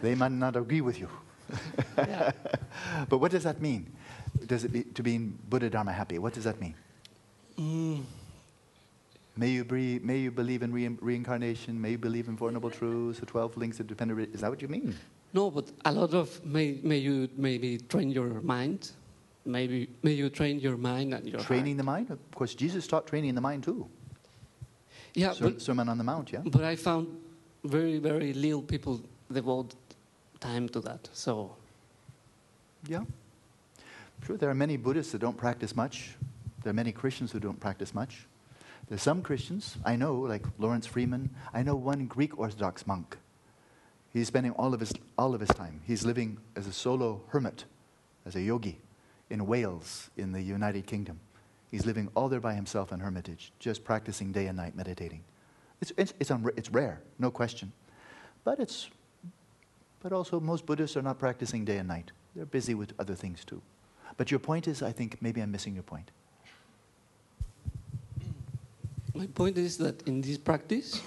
They might not agree with you. <laughs>
yeah. <laughs>
But what does that mean? Does it be, to be Buddha Dharma happy? What does that mean?
Mm,
May you, bre- may you believe in re- reincarnation. May you believe in Noble Truths, the 12 links of dependent. Is that what you mean?
no, but a lot of may, may you maybe train your mind. Maybe may you train your mind and your
Training
heart.
the mind? Of course, Jesus taught training the mind too.
Yeah, but,
Sermon on the Mount, yeah?
but I found very very little people devote time to that. So
Yeah. Sure, there are many Buddhists that don't practice much. There are many Christians who don't practice much. There's some Christians, I know, like Laurence Freeman. I know one Greek Orthodox monk. He's spending all of his, all of his time. He's living as a solo hermit, as a yogi, in Wales, in the United Kingdom. He's living all there by himself in hermitage, just practicing day and night, meditating. It's, it's, it's, unra- it's rare, no question. But, it's, but also, most Buddhists are not practicing day and night. They're busy with other things too. But your point is, I think maybe I'm missing your point.
My point is that in this practice,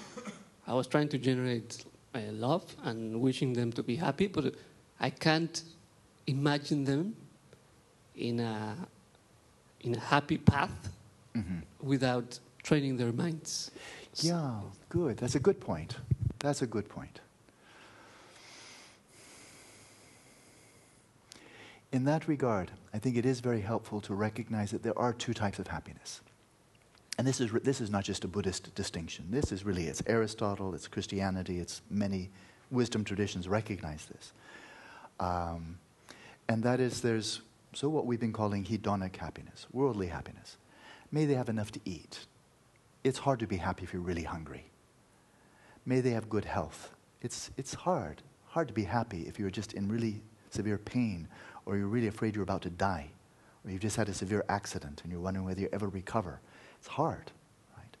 I was trying to generate uh, love and wishing them to be happy, but I can't imagine them in a in a happy path
Mm-hmm.
without training their minds.
Yeah, good. That's a good point. That's a good point. In that regard, I think it is very helpful to recognize that there are two types of happiness. And this is, this is not just a Buddhist distinction. This is really, it's Aristotle, it's Christianity, it's many wisdom traditions recognize this. Um, and that is there's, so what we've been calling hedonic happiness, worldly happiness. May they have enough to eat. It's hard to be happy if you're really hungry. May they have good health. It's, it's hard, hard to be happy if you're just in really severe pain or you're really afraid you're about to die or you've just had a severe accident and you're wondering whether you ever recover. It's hard, right?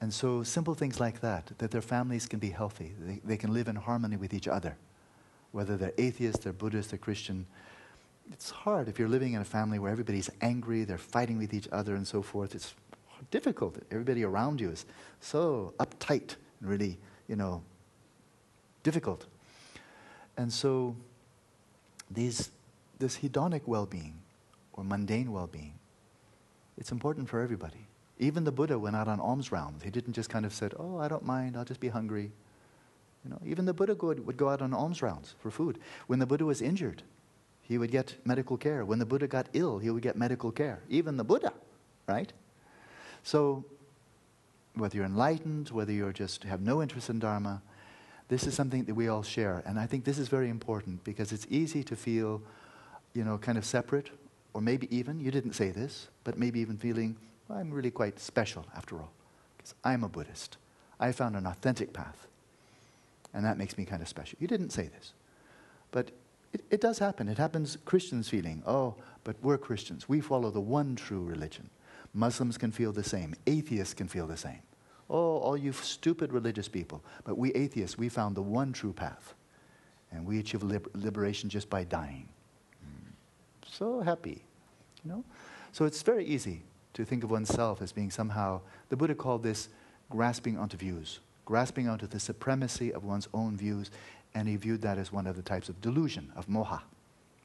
And so simple things like that, that their families can be healthy, they, they can live in harmony with each other. Whether they're atheist, they're Buddhist, they're Christian, it's hard if you're living in a family where everybody's angry, they're fighting with each other and so forth. It's difficult. Everybody around you is so uptight and really, you know, difficult. And so these, this hedonic well-being or mundane well-being, it's important for everybody. Even the Buddha went out on alms rounds. He didn't just kind of said, oh, I don't mind, I'll just be hungry. You know, even the Buddha would, go out on alms rounds for food. When the Buddha was injured, he would get medical care. When the Buddha got ill, he would get medical care. Even the Buddha, right? So, whether you're enlightened, whether you're just have no interest in Dharma, this is something that we all share. And I think this is very important because it's easy to feel, you know, kind of separate, or maybe even, you didn't say this, but maybe even feeling, I'm really quite special after all, because I'm a Buddhist. I found an authentic path. And that makes me kind of special. You didn't say this. But it, it does happen. It happens, Christians feeling, oh, but we're Christians. We follow the one true religion. Muslims can feel the same. Atheists can feel the same. Oh, all you stupid religious people. But we atheists, we found the one true path. And we achieve liber- liberation just by dying. Mm. So happy, you know? So it's very easy to think of oneself as being somehow, the Buddha called this grasping onto views, grasping onto the supremacy of one's own views and he viewed that as one of the types of delusion, of moha.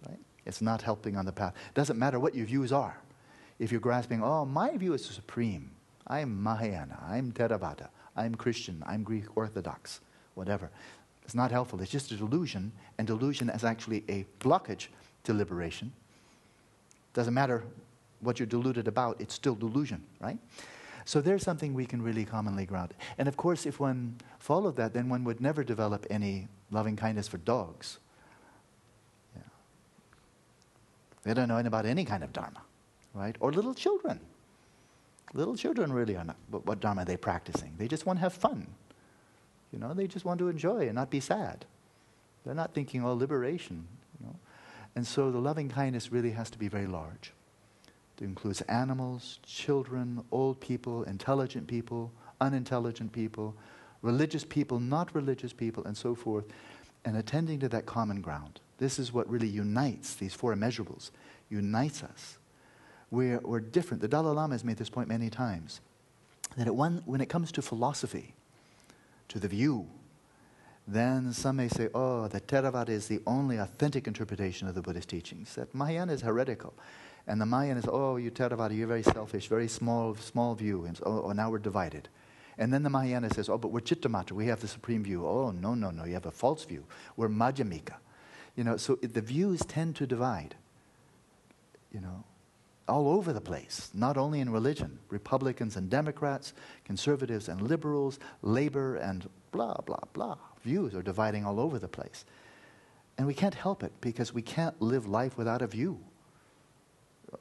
Right? It's not helping on the path. It Doesn't matter what your views are. If you're grasping, oh, my view is supreme. I'm Mahayana. I'm Theravada. I'm Christian. I'm Greek Orthodox. Whatever. It's not helpful. It's just a delusion, and delusion is actually a blockage to liberation. Doesn't matter what you're deluded about, it's still delusion, right? So there's something we can really commonly ground. And of course, if one followed that, then one would never develop any loving kindness for dogs. Yeah. They don't know about any kind of dharma, right? Or little children. Little children really are not. What, dharma are they practicing? They just want to have fun. You know, they just want to enjoy and not be sad. They're not thinking, oh, liberation. You know, and so the loving kindness really has to be very large. It includes animals, children, old people, intelligent people, unintelligent people, religious people, not religious people, and so forth, and attending to that common ground. This is what really unites these four immeasurables, unites us. We're, we're different. The Dalai Lama has made this point many times that it one, when it comes to philosophy, to the view, then some may say, oh, that Theravada is the only authentic interpretation of the Buddhist teachings, that Mahayana is heretical. And the Mayan is, oh, you Theravada, you're very selfish, very small, small view. And oh, oh, now we're divided. And then the Mahayana says, oh, but we're Chittamatra, we have the supreme view. Oh, no, no, no, you have a false view. We're Madhyamika. You know, so the views tend to divide, you know, all over the place, not only in religion. Republicans and Democrats, conservatives and liberals, labor and blah, blah, blah. Views are dividing all over the place. And we can't help it because we can't live life without a view.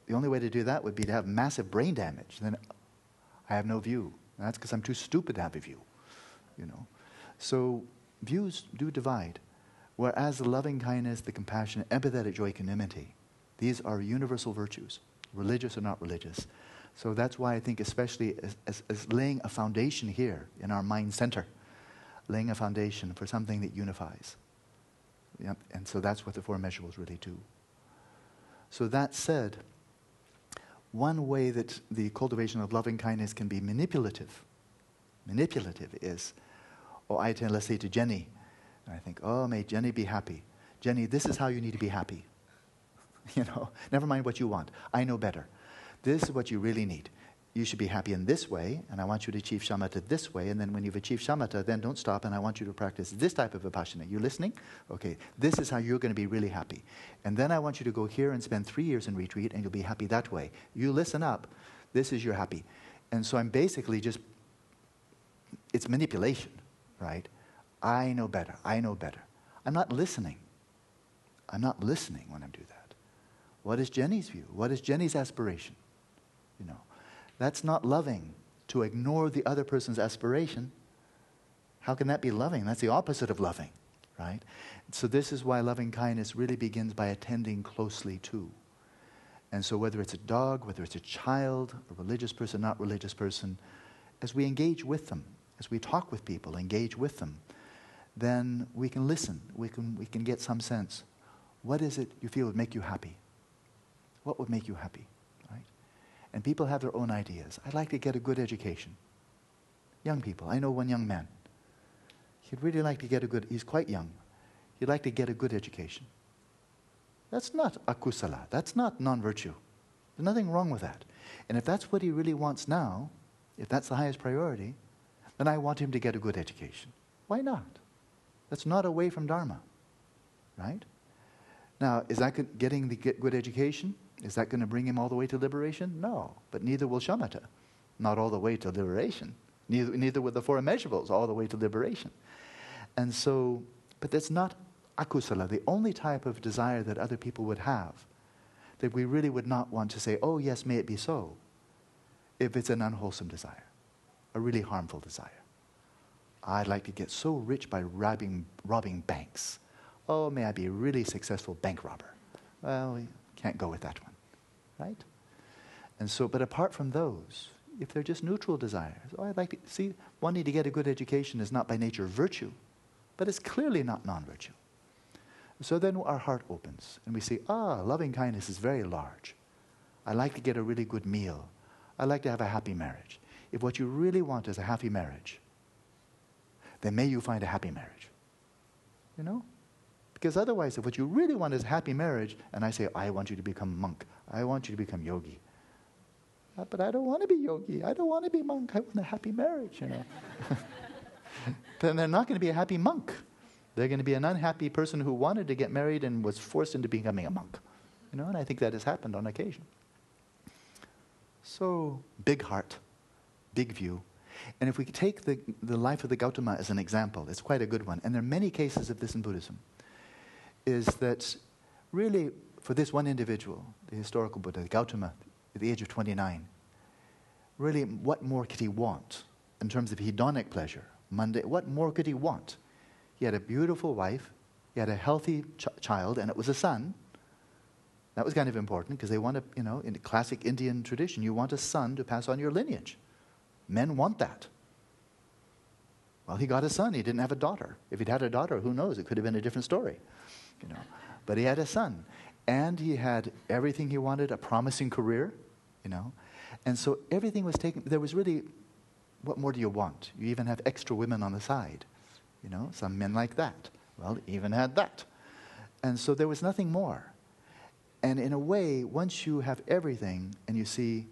The only way to do that would be to have massive brain damage. Then I have no view. And that's because I'm too stupid to have a view. You know. So views do divide. Whereas the loving kindness, the compassion, empathetic joy, equanimity, these are universal virtues, religious or not religious. So that's why I think, especially as, as, as laying a foundation here in our mind center, laying a foundation for something that unifies. Yep. And so that's what the four immeasurables really do. So that said, one way that the cultivation of loving kindness can be manipulative, manipulative is, oh, I tend, let's say to Jenny, and I think, oh, may Jenny be happy. Jenny, this is how you need to be happy. <laughs> you know, never mind what you want. I know better. This is what you really need you should be happy in this way, and I want you to achieve shamatha this way. And then when you've achieved shamatha, then don't stop, and I want you to practice this type of vipassana. You listening? Okay, this is how you're going to be really happy. And then I want you to go here and spend three years in retreat, and you'll be happy that way. You listen up. This is your happy. And so I'm basically just, it's manipulation, right? I know better. I know better. I'm not listening. I'm not listening when I do that. What is Jenny's view? What is Jenny's aspiration? You know. That's not loving to ignore the other person's aspiration. How can that be loving? That's the opposite of loving, right? So, this is why loving kindness really begins by attending closely to. And so, whether it's a dog, whether it's a child, a religious person, not religious person, as we engage with them, as we talk with people, engage with them, then we can listen. We can, we can get some sense. What is it you feel would make you happy? What would make you happy? And people have their own ideas. I'd like to get a good education. Young people. I know one young man. He'd really like to get a good, he's quite young. He'd like to get a good education. That's not akusala. That's not non virtue. There's nothing wrong with that. And if that's what he really wants now, if that's the highest priority, then I want him to get a good education. Why not? That's not away from Dharma, right? Now, is that getting the good education? Is that going to bring him all the way to liberation? No. But neither will shamatha. Not all the way to liberation. Neither, neither will the four immeasurables all the way to liberation. And so, but that's not akusala, the only type of desire that other people would have that we really would not want to say, oh, yes, may it be so, if it's an unwholesome desire, a really harmful desire. I'd like to get so rich by robbing, robbing banks. Oh, may I be a really successful bank robber. Well, we can't go with that one right? And so, but apart from those, if they're just neutral desires, oh, I'd like to see, wanting to get a good education is not by nature virtue, but it's clearly not non virtue. So then our heart opens and we say, ah, loving kindness is very large. I like to get a really good meal. I like to have a happy marriage. If what you really want is a happy marriage, then may you find a happy marriage. You know? Because otherwise, if what you really want is a happy marriage, and I say, I want you to become a monk, I want you to become yogi. Uh, but I don't want to be yogi. I don't want to be monk. I want a happy marriage, you know. <laughs> then they're not going to be a happy monk. They're going to be an unhappy person who wanted to get married and was forced into becoming a monk. You know, and I think that has happened on occasion. So, big heart, big view. And if we take the, the life of the Gautama as an example, it's quite a good one. And there are many cases of this in Buddhism. Is that really for this one individual, the historical Buddha, Gautama, at the age of 29, really, what more could he want in terms of hedonic pleasure? Monday, what more could he want? He had a beautiful wife, he had a healthy ch- child, and it was a son. That was kind of important because they want to, you know, in classic Indian tradition, you want a son to pass on your lineage. Men want that. Well, he got a son. He didn't have a daughter. If he'd had a daughter, who knows? It could have been a different story, you know. But he had a son and he had everything he wanted a promising career, you know. And so everything was taken. There was really, what more do you want? You even have extra women on the side, you know. Some men like that. Well, even had that. And so there was nothing more. And in a way, once you have everything and you see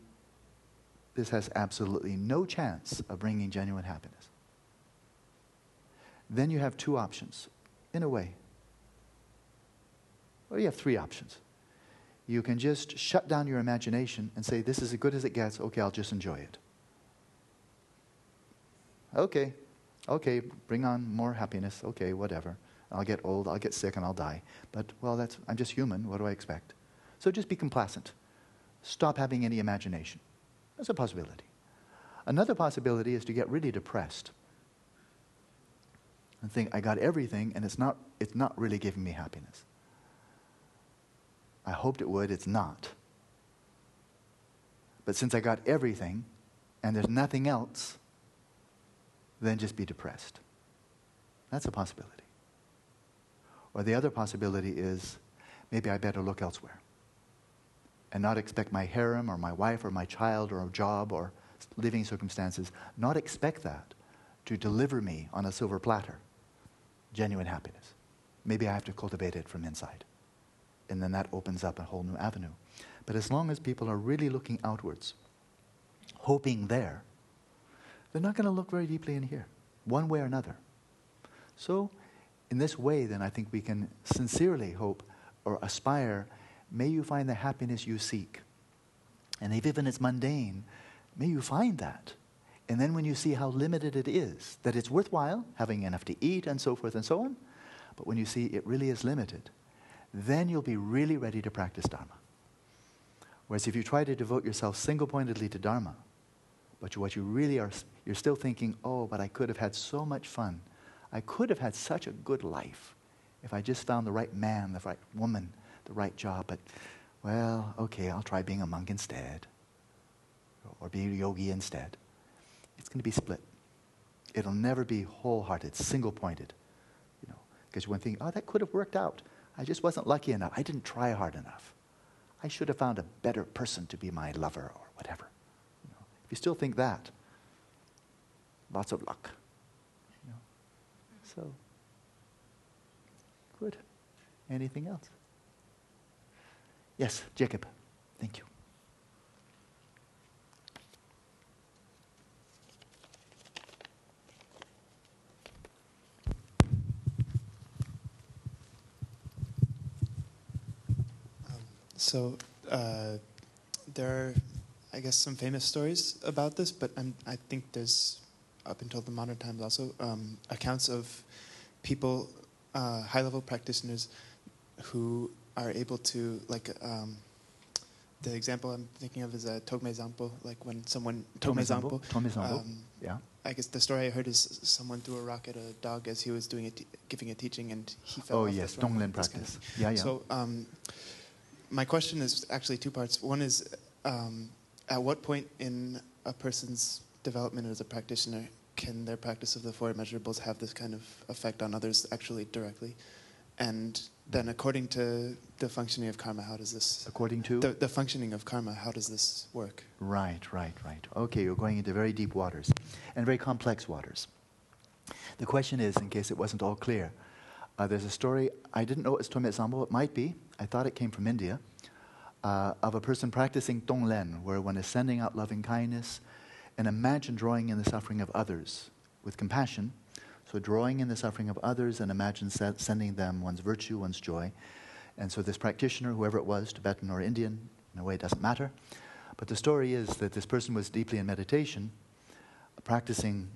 this has absolutely no chance of bringing genuine happiness, then you have two options, in a way. Well, you have three options. You can just shut down your imagination and say, This is as good as it gets. Okay, I'll just enjoy it. Okay, okay, bring on more happiness. Okay, whatever. I'll get old, I'll get sick, and I'll die. But, well, that's, I'm just human. What do I expect? So just be complacent. Stop having any imagination. That's a possibility. Another possibility is to get really depressed and think, I got everything, and it's not, it's not really giving me happiness. I hoped it would, it's not. But since I got everything, and there's nothing else, then just be depressed. That's a possibility. Or the other possibility is maybe I better look elsewhere and not expect my harem or my wife or my child or a job or living circumstances, not expect that to deliver me on a silver platter genuine happiness. Maybe I have to cultivate it from inside. And then that opens up a whole new avenue. But as long as people are really looking outwards, hoping there, they're not going to look very deeply in here, one way or another. So, in this way, then I think we can sincerely hope or aspire may you find the happiness you seek. And if even it's mundane, may you find that. And then when you see how limited it is, that it's worthwhile having enough to eat and so forth and so on, but when you see it really is limited, then you'll be really ready to practice Dharma. Whereas if you try to devote yourself single pointedly to Dharma, but what you really are, you're still thinking, oh, but I could have had so much fun. I could have had such a good life if I just found the right man, the right woman, the right job. But, well, okay, I'll try being a monk instead, or be a yogi instead it's going to be split. It'll never be wholehearted, single pointed. You know, because one thing, oh, that could have worked out. I just wasn't lucky enough. I didn't try hard enough. I should have found a better person to be my lover or whatever. You know, if you still think that, lots of luck. You know. So, good. Anything else? Yes, Jacob. Thank you.
So uh, there are, I guess, some famous stories about this, but I'm, i think there's, up until the modern times also, um, accounts of people, uh, high-level practitioners, who are able to, like, um, the example I'm thinking of is a Togme Zangpo, like when someone
Togme Zangpo. Togme Zangpo. Um, yeah.
I guess the story I heard is someone threw a rock at a dog as he was doing a giving a teaching, and he fell.
Oh yes, Tonglen practice. Kind of. Yeah, yeah.
So um, my question is actually two parts. One is, um, at what point in a person's development as a practitioner can their practice of the four immeasurables have this kind of effect on others actually directly? And then, according to the functioning of karma, how does this?
According to
the, the functioning of karma, how does this work?
Right, right, right. Okay, you're going into very deep waters and very complex waters. The question is, in case it wasn't all clear, uh, there's a story, I didn't know it was Togme Zangpo, it might be, I thought it came from India, uh, of a person practicing Tonglen, where one is sending out loving kindness and imagine drawing in the suffering of others with compassion. So, drawing in the suffering of others and imagine sending them one's virtue, one's joy. And so, this practitioner, whoever it was, Tibetan or Indian, in a way it doesn't matter. But the story is that this person was deeply in meditation, practicing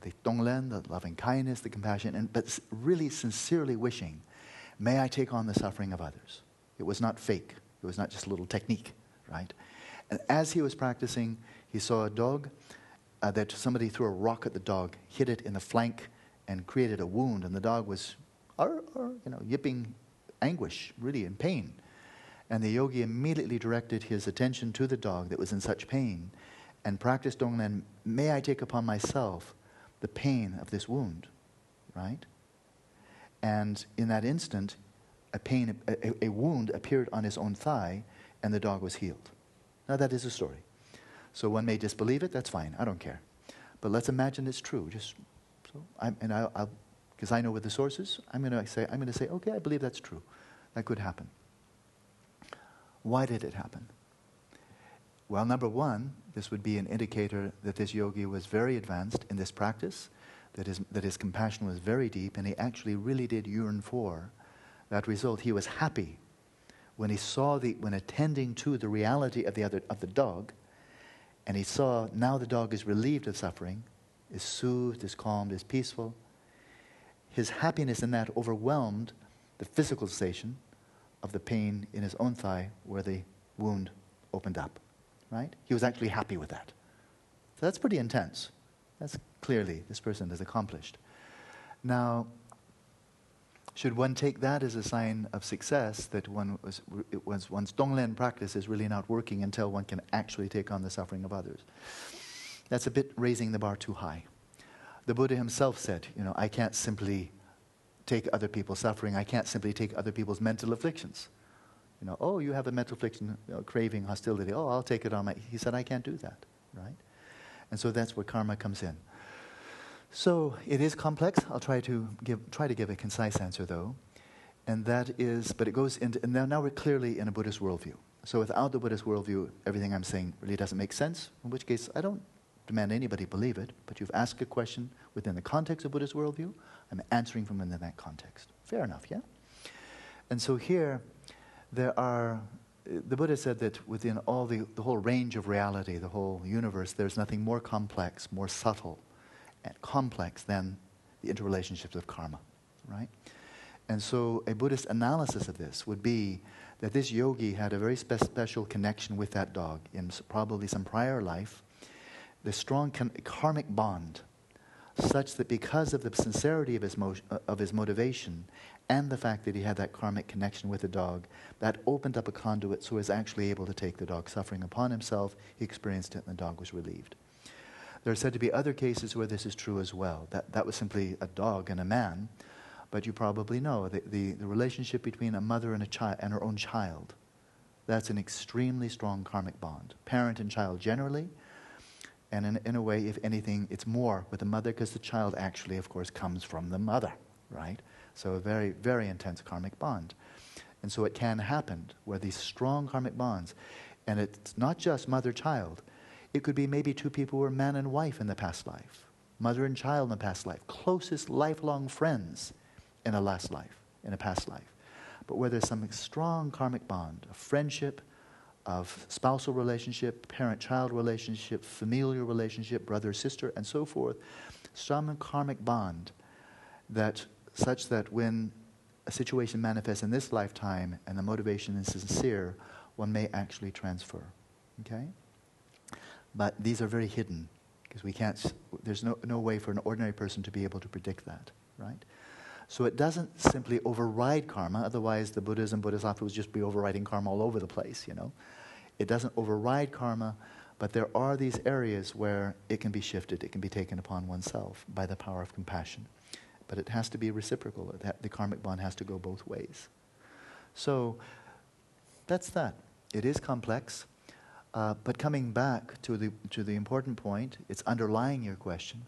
the Tonglen, the loving kindness, the compassion, and, but really sincerely wishing May I take on the suffering of others. It was not fake, it was not just a little technique, right? And as he was practicing, he saw a dog uh, that somebody threw a rock at the dog, hit it in the flank, and created a wound, and the dog was, or, or, you know, yipping anguish, really in pain. And the yogi immediately directed his attention to the dog that was in such pain and practiced Tonglen, may I take upon myself the pain of this wound, right? And in that instant, a pain, a, a, wound appeared on his own thigh, and the dog was healed. Now that is a story. So one may disbelieve it. That's fine. I don't care. But let's imagine it's true. Just so, I'm, and I, because I know where the source is. I'm going to say, I'm going to say, okay, I believe that's true. That could happen. Why did it happen? Well, number one, this would be an indicator that this yogi was very advanced in this practice, that his, that his compassion was very deep, and he actually really did yearn for that result. He was happy when he saw the, when attending to the reality of the, other, of the dog, and he saw now the dog is relieved of suffering, is soothed, is calmed, is peaceful. His happiness in that overwhelmed the physical sensation of the pain in his own thigh where the wound opened up. Right? He was actually happy with that. So that's pretty intense. That's clearly this person has accomplished. Now, should one take that as a sign of success that one was, was, one's Tonglen practice is really not working until one can actually take on the suffering of others? That's a bit raising the bar too high. The Buddha himself said, you know, I can't simply take other people's suffering. I can't simply take other people's mental afflictions. You know, oh, you have a mental affliction, you know, craving, hostility. Oh, I'll take it on my. He said, I can't do that, right? And so that's where karma comes in. So it is complex. I'll try to give try to give a concise answer though, and that is, but it goes into. And now, now we're clearly in a Buddhist worldview. So without the Buddhist worldview, everything I'm saying really doesn't make sense. In which case, I don't demand anybody believe it. But you've asked a question within the context of Buddhist worldview. I'm answering from within that context. Fair enough, yeah? And so here, there are, the Buddha said that within all the, the whole range of reality, the whole universe, there's nothing more complex, more subtle, and complex than the interrelationships of karma, right? And so a Buddhist analysis of this would be that this yogi had a very spe- special connection with that dog in probably some prior life, the strong karmic bond such that because of the sincerity of his, mo- of his motivation and the fact that he had that karmic connection with the dog, that opened up a conduit so he was actually able to take the dog's suffering upon himself. He experienced it and the dog was relieved. There are said to be other cases where this is true as well. That, that was simply a dog and a man, but you probably know the, the, the relationship between a mother and, a child, and her own child. That's an extremely strong karmic bond. Parent and child generally, and in, in a way, if anything, it's more with the mother because the child actually, of course, comes from the mother, right? So a very, very intense karmic bond. And so it can happen where these strong karmic bonds, and it's not just mother child, it could be maybe two people who were man and wife in the past life, mother and child in the past life, closest lifelong friends in a last life, in a past life. But where there's some strong karmic bond, a friendship, of spousal relationship, parent child relationship, familial relationship, brother sister, and so forth, some karmic bond that such that when a situation manifests in this lifetime and the motivation is sincere, one may actually transfer. Okay? But these are very hidden because we can't, there's no, no way for an ordinary person to be able to predict that, right? So it doesn't simply override karma, otherwise the Buddhism, Bodhisattva would just be overriding karma all over the place, you know. It doesn't override karma, but there are these areas where it can be shifted, it can be taken upon oneself by the power of compassion. But it has to be reciprocal, the karmic bond has to go both ways. So that's that. It is complex. Uh, but coming back to the, to the important point, it's underlying your question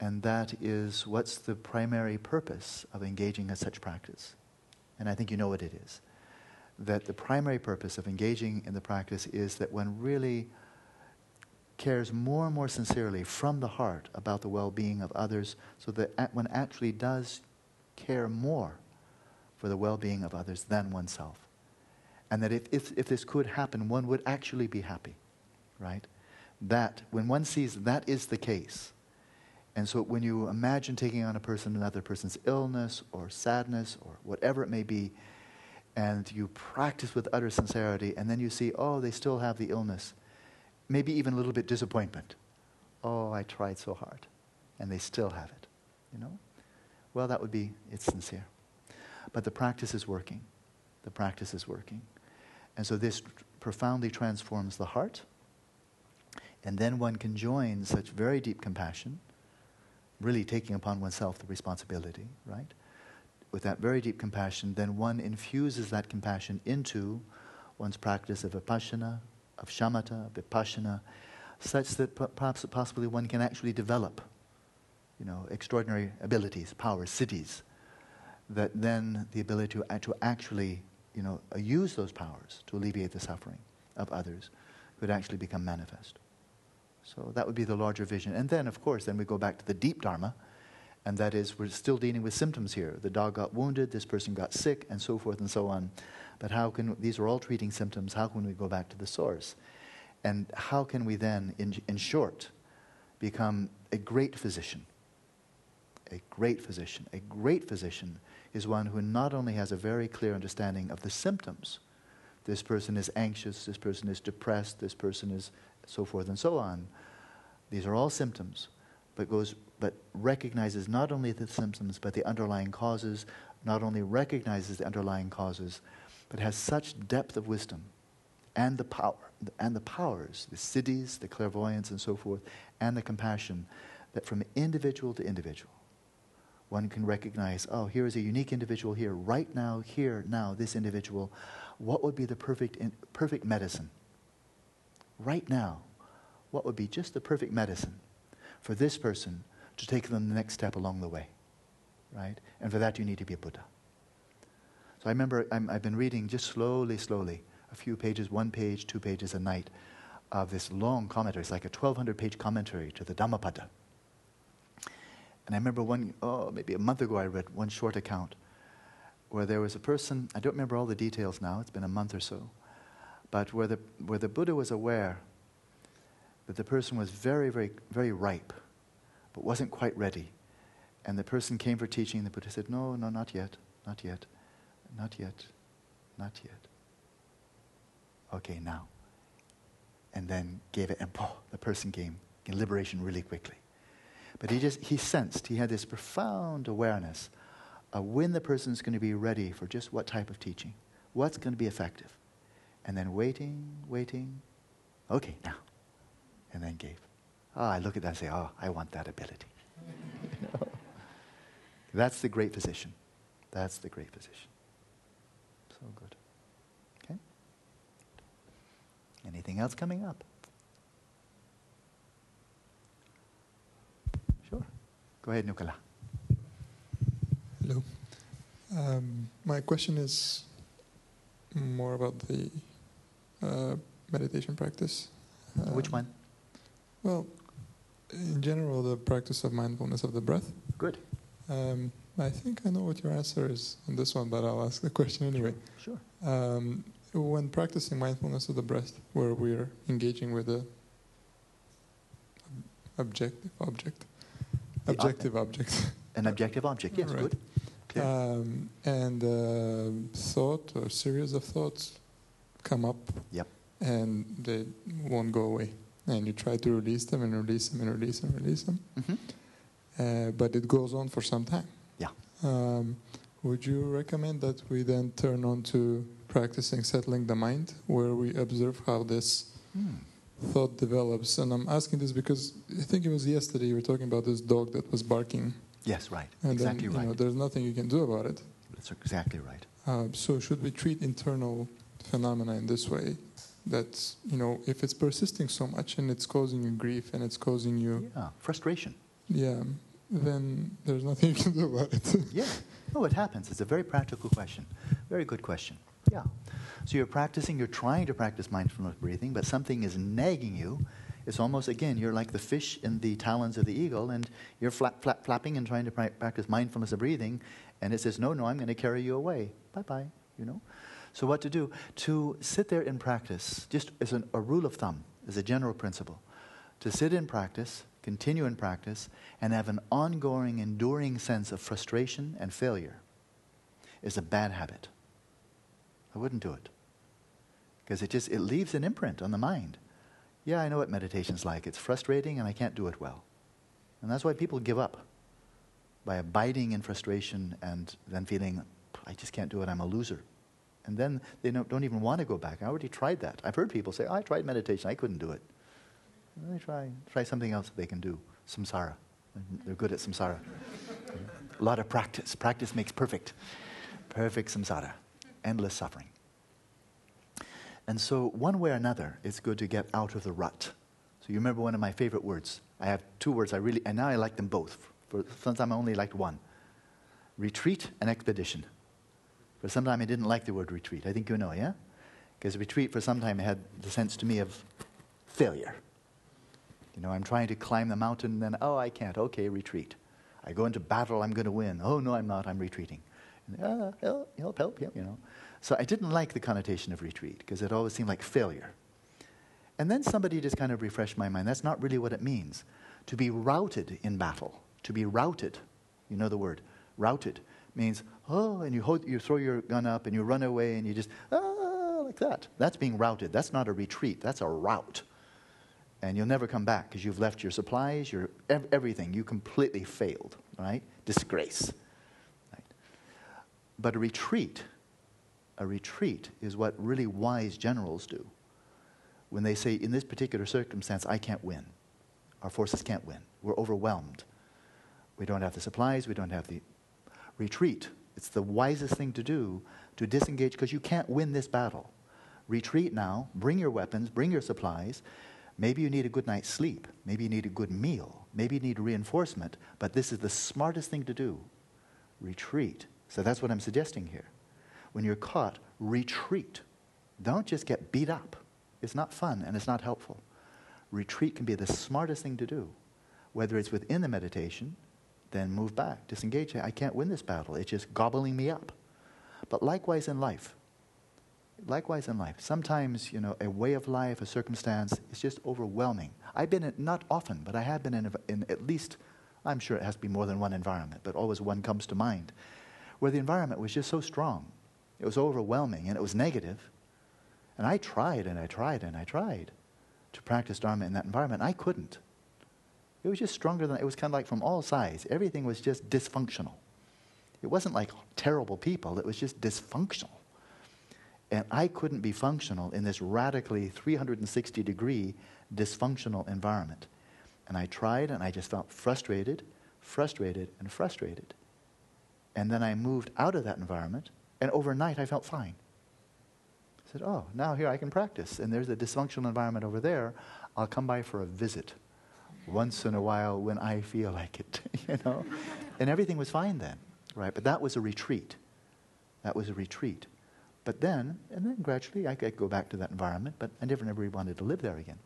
and that is what's the primary purpose of engaging in such practice? And I think you know what it is. That the primary purpose of engaging in the practice is that one really cares more and more sincerely from the heart about the well being of others, so that one actually does care more for the well being of others than oneself. And that if, if, if this could happen, one would actually be happy, right? That when one sees that is the case, and so when you imagine taking on a person, another person's illness or sadness or whatever it may be, and you practice with utter sincerity, and then you see, oh, they still have the illness, maybe even a little bit disappointment. Oh, I tried so hard, and they still have it, you know? Well, that would be, it's sincere. But the practice is working. The practice is working. And so this profoundly transforms the heart, and then one can join such very deep compassion really taking upon oneself the responsibility, right? With that very deep compassion, then one infuses that compassion into one's practice of vipassana, of shamatha, vipassana, such that perhaps possibly one can actually develop, you know, extraordinary abilities, powers, siddhis, that then the ability to, to actually you know, uh, use those powers to alleviate the suffering of others could actually become manifest. So that would be the larger vision. And then, of course, then we go back to the deep Dharma, and that is we're still dealing with symptoms here. The dog got wounded, this person got sick, and so forth and so on. But how can, these are all treating symptoms, how can we go back to the source? And how can we then, in, in short, become a great physician? A great physician. A great physician is one who not only has a very clear understanding of the symptoms, this person is anxious, this person is depressed, this person is so forth and so on. These are all symptoms, but goes but recognizes not only the symptoms but the underlying causes, not only recognizes the underlying causes, but has such depth of wisdom and the power and the powers, the siddhis, the clairvoyance and so forth, and the compassion, that from individual to individual, one can recognize, oh, here is a unique individual here, right now, here, now, this individual. What would be the perfect, in, perfect medicine? Right now, what would be just the perfect medicine for this person to take them the next step along the way? Right? And for that, you need to be a Buddha. So I remember i have been reading just slowly, slowly, a few pages, one page, two pages a night, of this long commentary. It's like a 1,200 page commentary to the Dhammapada. And I remember one, oh, maybe a month ago, I read one short account where there was a person, I don't remember all the details now, it's been a month or so, but where the, where the Buddha was aware that the person was very, very, very ripe, but wasn't quite ready. And the person came for teaching, and the Buddha said, No, no, not yet, not yet, not yet, not yet. Okay, now. And then gave it, and <laughs> oh, the person came in liberation really quickly. But he just, he sensed, he had this profound awareness of when the person's going to be ready for just what type of teaching, what's going to be effective. And then waiting, waiting, okay, now. And then gave. Oh, I look at that and say, oh, I want that ability. you <laughs> know? That's the great physician. That's the great physician. So good. Okay? Anything else coming up? Sure. Go ahead, Nicola.
Hello. Um, my question is more about the uh, meditation practice.
Which one?
Well, in general, the practice of mindfulness of the breath.
Good.
Um, I think I know what your answer is on this one, but I'll ask the question anyway.
Sure.
sure. Um, when practicing mindfulness of the breath, where we're engaging with the objective object, Objective object.
An objective object, yes, right.
good. Um, and uh, thought or series of thoughts come up.
Yep.
And they won't go away. And you try to release them and release them and release them and release them. Mm-hmm. Uh, but it goes on for some time.
Yeah.
Um, would you recommend that we then turn on to practicing settling the mind, where we observe how this mm thought develops. And I'm asking this because I think it was yesterday you were talking about this dog that was barking.
Yes, right.
And
exactly
then,
right.
Know, there's nothing you can do about it.
That's exactly right.
Uh, so should we treat internal phenomena in this way? That you know, if it's persisting so much and it's causing you grief and it's causing you
yeah frustration.
Yeah, then there's nothing you can do about it. <laughs>
yeah. No, it happens. It's a very practical question. Very good question. Yeah. So you're practicing, you're trying to practice mindfulness breathing, but something is nagging you. It's almost, again, you're like the fish in the talons of the eagle, and you're flap, flap, flapping and trying to pra- practice mindfulness of breathing, and it says, No, no, I'm going to carry you away. Bye bye, you know? So, what to do? To sit there in practice, just as an, a rule of thumb, as a general principle, to sit in practice, continue in practice, and have an ongoing, enduring sense of frustration and failure is a bad habit. I wouldn't do it. Because it just it leaves an imprint on the mind. Yeah, I know what meditation's like. It's frustrating and I can't do it well. And that's why people give up by abiding in frustration and then feeling, I just can't do it, I'm a loser. And then they don't, don't even want to go back. I already tried that. I've heard people say, oh, I tried meditation, I couldn't do it. They try, try something else that they can do, samsara. They're good at samsara. <laughs> a lot of practice. Practice makes perfect. Perfect samsara endless suffering. And so, one way or another, it's good to get out of the rut. So, you remember one of my favorite words. I have two words I really, and now I like them both. For some time, I only liked one retreat and expedition. For some time, I didn't like the word retreat. I think you know, yeah? Because retreat for some time had the sense to me of failure. You know, I'm trying to climb the mountain, and then, oh, I can't. Okay, retreat. I go into battle, I'm going to win. Oh, no, I'm not, I'm retreating. Ah, help, help, help, you know. So I didn't like the connotation of retreat because it always seemed like failure. And then somebody just kind of refreshed my mind. That's not really what it means. To be routed in battle, to be routed, you know the word, routed, means, oh, and you, hold, you throw your gun up and you run away and you just, ah, like that. That's being routed. That's not a retreat, that's a rout. And you'll never come back because you've left your supplies, your ev- everything. You completely failed, right? Disgrace. But a retreat, a retreat is what really wise generals do when they say, in this particular circumstance, I can't win. Our forces can't win. We're overwhelmed. We don't have the supplies, we don't have the retreat. It's the wisest thing to do to disengage because you can't win this battle. Retreat now, bring your weapons, bring your supplies. Maybe you need a good night's sleep. Maybe you need a good meal. Maybe you need reinforcement. But this is the smartest thing to do retreat. So that's what I'm suggesting here. When you're caught, retreat. Don't just get beat up. It's not fun and it's not helpful. Retreat can be the smartest thing to do. Whether it's within the meditation, then move back, disengage. I can't win this battle. It's just gobbling me up. But likewise in life. Likewise in life. Sometimes, you know, a way of life, a circumstance is just overwhelming. I've been in, not often, but I have been in, in at least, I'm sure it has to be more than one environment, but always one comes to mind, where the environment was just so strong. It was overwhelming and it was negative and I tried and I tried and I tried to practice Dharma in that environment. I couldn't. It was just stronger than, it was kind of like from all sides. Everything was just dysfunctional. It wasn't like terrible people, it was just dysfunctional. And I couldn't be functional in this radically 360 degree dysfunctional environment. And I tried and I just felt frustrated, frustrated, and frustrated. And then I moved out of that environment, and overnight I felt fine I said, Oh, now here I can practice. And there's a dysfunctional environment over there. I'll come by for a visit once in a while when I feel like it, <laughs> you know? And everything was fine then, right? But that was a retreat. That was a retreat. But then, and then gradually I could go back to that environment, but I never, never wanted to live there again.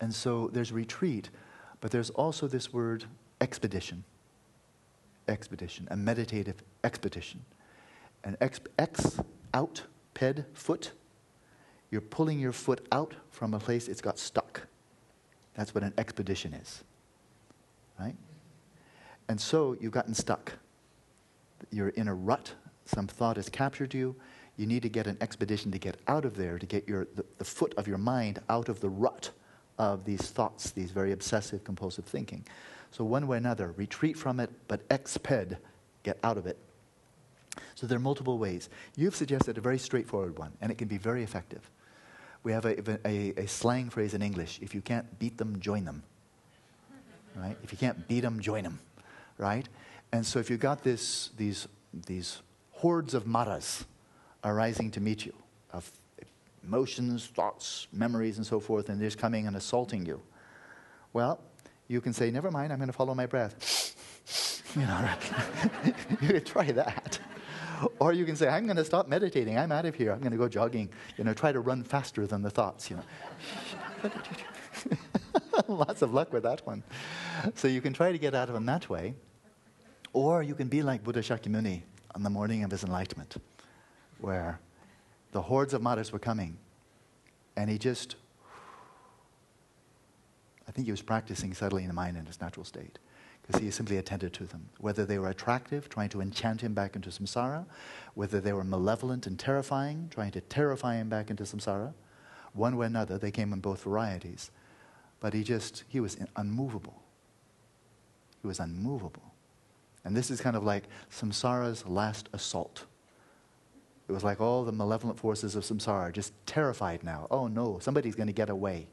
And so there's retreat, but there's also this word expedition. Expedition, a meditative expedition. An ex, ex out ped, foot. You're pulling your foot out from a place it's got stuck. That's what an expedition is. Right? And so you've gotten stuck. You're in a rut. Some thought has captured you. You need to get an expedition to get out of there, to get your, the, the foot of your mind out of the rut of these thoughts, these very obsessive, compulsive thinking. So, one way or another, retreat from it, but exped, get out of it. So there are multiple ways. You've suggested a very straightforward one, and it can be very effective. We have a, a, a slang phrase in English if you can't beat them, join them. Right? If you can't beat them, join them. Right? And so if you've got this, these, these hordes of maras arising to meet you, of emotions, thoughts, memories, and so forth, and they're just coming and assaulting you, well, you can say, never mind, I'm going to follow my breath. <laughs> you know, <laughs> you can try that. or you can say, I'm going to stop meditating. I'm out of here. I'm going to go jogging. You know, try to run faster than the thoughts, you know. <laughs> Lots of luck with that one. So you can try to get out of them that way. Or you can be like Buddha Shakyamuni on the morning of his enlightenment, where the hordes of maras were coming. And he just, think he was practicing settling the mind in its natural state because he simply attended to them. Whether they were attractive, trying to enchant him back into samsara, whether they were malevolent and terrifying, trying to terrify him back into samsara, one way or another, they came in both varieties. But he just, he was unmovable. He was unmovable. And this is kind of like samsara's last assault. It was like all the malevolent forces of samsara just terrified now. Oh no, somebody's going to get away.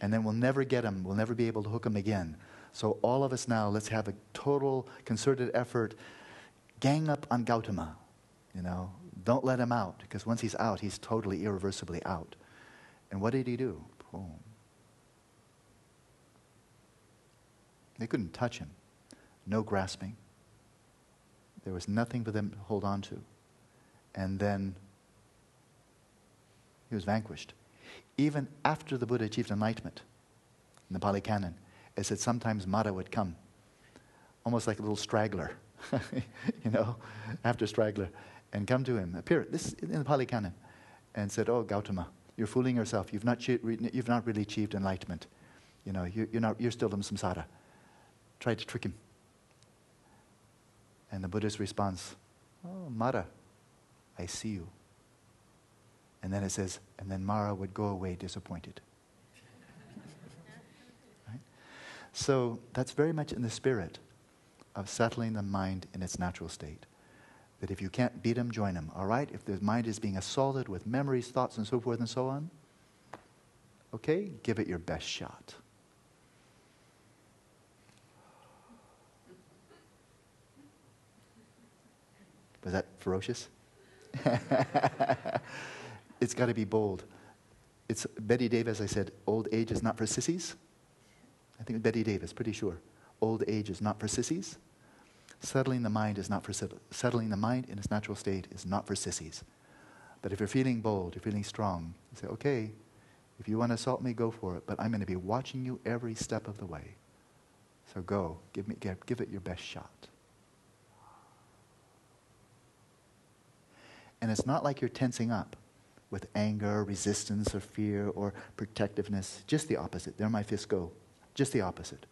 And then we'll never get him. We'll never be able to hook him again. So, all of us now, let's have a total concerted effort. Gang up on Gautama. You know, don't let him out, because once he's out, he's totally irreversibly out. And what did he do? Boom. They couldn't touch him. No grasping. There was nothing for them to hold on to. And then he was vanquished. Even after the Buddha achieved enlightenment, in the Pali Canon, it said sometimes Mara would come, almost like a little straggler, <laughs> you know, after straggler, and come to him, appear, this in the Pali Canon, and said, Oh, Gautama, you're fooling yourself. You've not, you've not really achieved enlightenment. You know, you're, you're, not, you're still in samsara. Tried to trick him. And the Buddha's response, Oh, Mara, I see you. And then it says, and then Mara would go away disappointed. right? So that's very much in the spirit of settling the mind in its natural state. That if you can't beat him, join him. All right? If the mind is being assaulted with memories, thoughts, and so forth and so on, okay, give it your best shot. Was that ferocious? <laughs> it's got to be bold. It's Bette Davis, I said, old age is not for sissies. I think Bette Davis, pretty sure. Old age is not for sissies. Settling the mind is not for settling the mind in its natural state is not for sissies. But if you're feeling bold, you're feeling strong, you say, okay, if you want to assault me, go for it. But I'm going to be watching you every step of the way. So go, give, me, give, give it your best shot. And it's not like you're tensing up with anger, resistance, or fear, or protectiveness. Just the opposite. There my fists go. Just the opposite.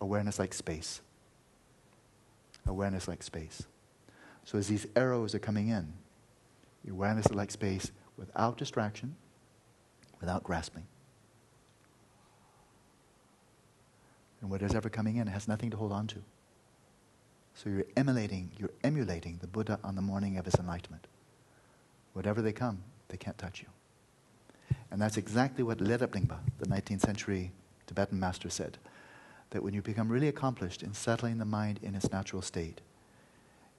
Awareness like space. Awareness like space. So as these arrows are coming in, awareness like space without distraction, without grasping. And whatever's ever coming in has nothing to hold on to. So you're emulating, you're emulating the Buddha on the morning of his enlightenment. Whatever they come, they can't touch you. And that's exactly what Lerab Lingpa, the 19th century Tibetan master, said. That when you become really accomplished in settling the mind in its natural state,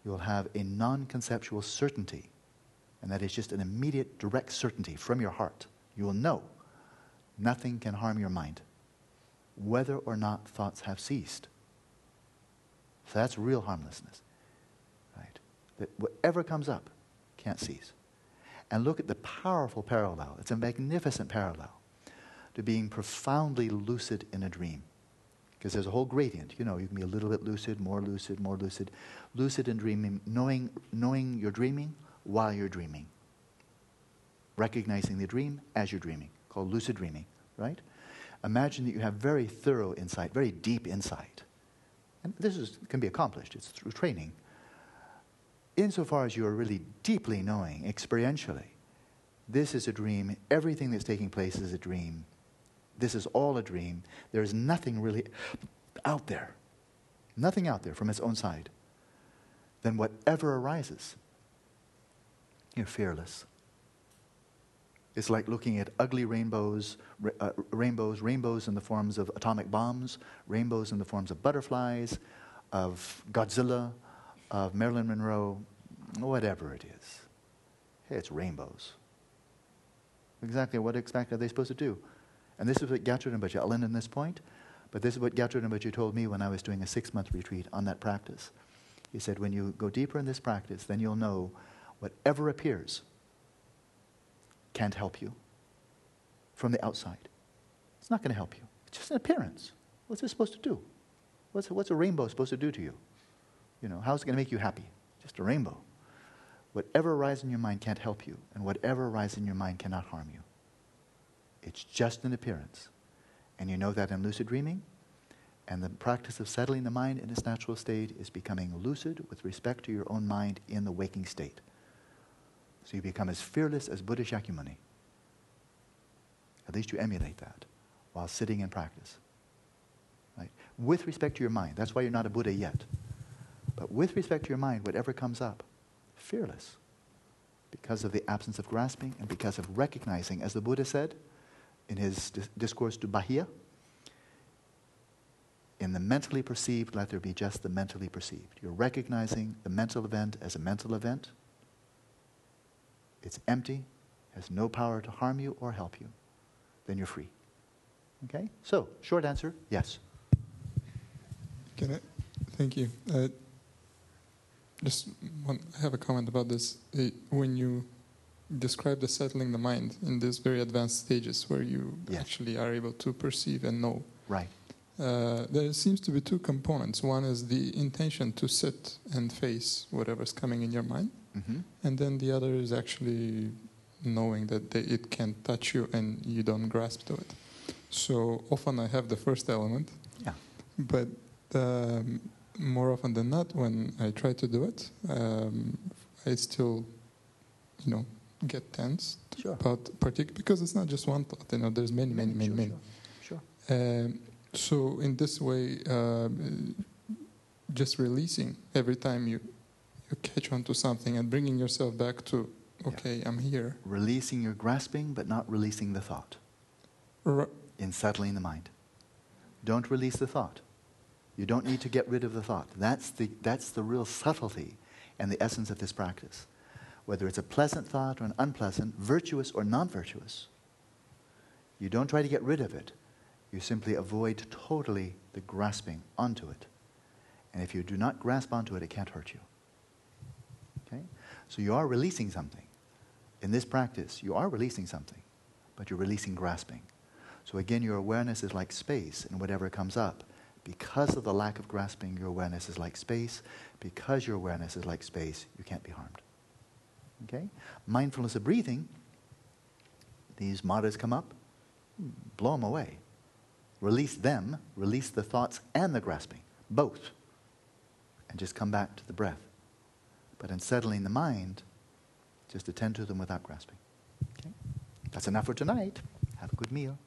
you will have a non conceptual certainty, and that is just an immediate, direct certainty from your heart. You will know nothing can harm your mind, whether or not thoughts have ceased. So that's real harmlessness. Right? That whatever comes up can't cease. And look at the powerful parallel. It's a magnificent parallel to being profoundly lucid in a dream. Because there's a whole gradient. You know, you can be a little bit lucid, more lucid, more lucid. Lucid in dreaming, knowing, knowing you're dreaming while you're dreaming. Recognizing the dream as you're dreaming, called lucid dreaming, right? Imagine that you have very thorough insight, very deep insight and this is, can be accomplished, it's through training. Insofar as you are really deeply knowing experientially, this is a dream, everything that's taking place is a dream. This is all a dream. There is nothing really out there, nothing out there from its own side. Then whatever arises, you're fearless. It's like looking at ugly rainbows, uh, rainbows, rainbows in the forms of atomic bombs, rainbows in the forms of butterflies, of Godzilla, of Marilyn Monroe, whatever it is. Hey, it's rainbows. Exactly what exactly are they supposed to do? And this is what Gyatrul Rinpoche, I'll end this point, but this is what Gyatrul Rinpoche told me when I was doing a six-month retreat on that practice. He said, when you go deeper in this practice, then you'll know whatever appears – can't help you from the outside. It's not going to help you. It's just an appearance. What's it supposed to do? What's, what's a rainbow supposed to do to you? You know, how's it going to make you happy? Just a rainbow. Whatever arises in your mind can't help you, and whatever arises in your mind cannot harm you. It's just an appearance. And you know that in lucid dreaming, and the practice of settling the mind in its natural state is becoming lucid with respect to your own mind in the waking state. So you become as fearless as Buddha Shakyamuni. At least you emulate that while sitting in practice. Right? With respect to your mind. That's why you're not a Buddha yet. But with respect to your mind, whatever comes up, fearless. Because of the absence of grasping and because of recognizing, as the Buddha said in his discourse to Bahiya, in the mentally perceived, let there be just the mentally perceived. You're recognizing the mental event as a mental event it's empty, has no power to harm you or help you, then you're free. Okay? So, short answer yes.
Can I? Thank you. Uh, just one, I have a comment about this. Uh, when you describe the settling the mind in these very advanced stages where you
Yes.
actually are able to perceive and know,
Right.
uh, there seems to be two components. One is the intention to sit and face whatever's coming in your mind,
hmm
and then the other is actually knowing that they, it can touch you and you don't grasp to it. So often I have the first element,
Yeah.
but um, more often than not, when I try to do it, um, I still, you know, get tense
Sure.
about partic because it's not just one thought. You know, there's many, many, many,
Sure,
many.
Sure. sure.
Um, so in this way, um, just releasing every time you you catch on to something and bringing yourself back to, okay, I'm here.
Releasing your grasping, but not releasing the thought.
R-
in settling the mind. Don't release the thought. You don't need to get rid of the thought. That's the, that's the real subtlety and the essence of this practice. Whether it's a pleasant thought or an unpleasant, virtuous or non virtuous, you don't try to get rid of it. You simply avoid totally the grasping onto it. And if you do not grasp onto it, it can't hurt you. Okay? So you are releasing something. In this practice, you are releasing something, but you're releasing grasping. So again, your awareness is like space, and whatever comes up, because of the lack of grasping, your awareness is like space. Because your awareness is like space, you can't be harmed. Okay? Mindfulness of breathing, these maras come up, blow them away. Release them, release the thoughts and the grasping, both, and just come back to the breath. But in settling the mind, just attend to them without grasping. Okay? That's enough for tonight. Have a good meal.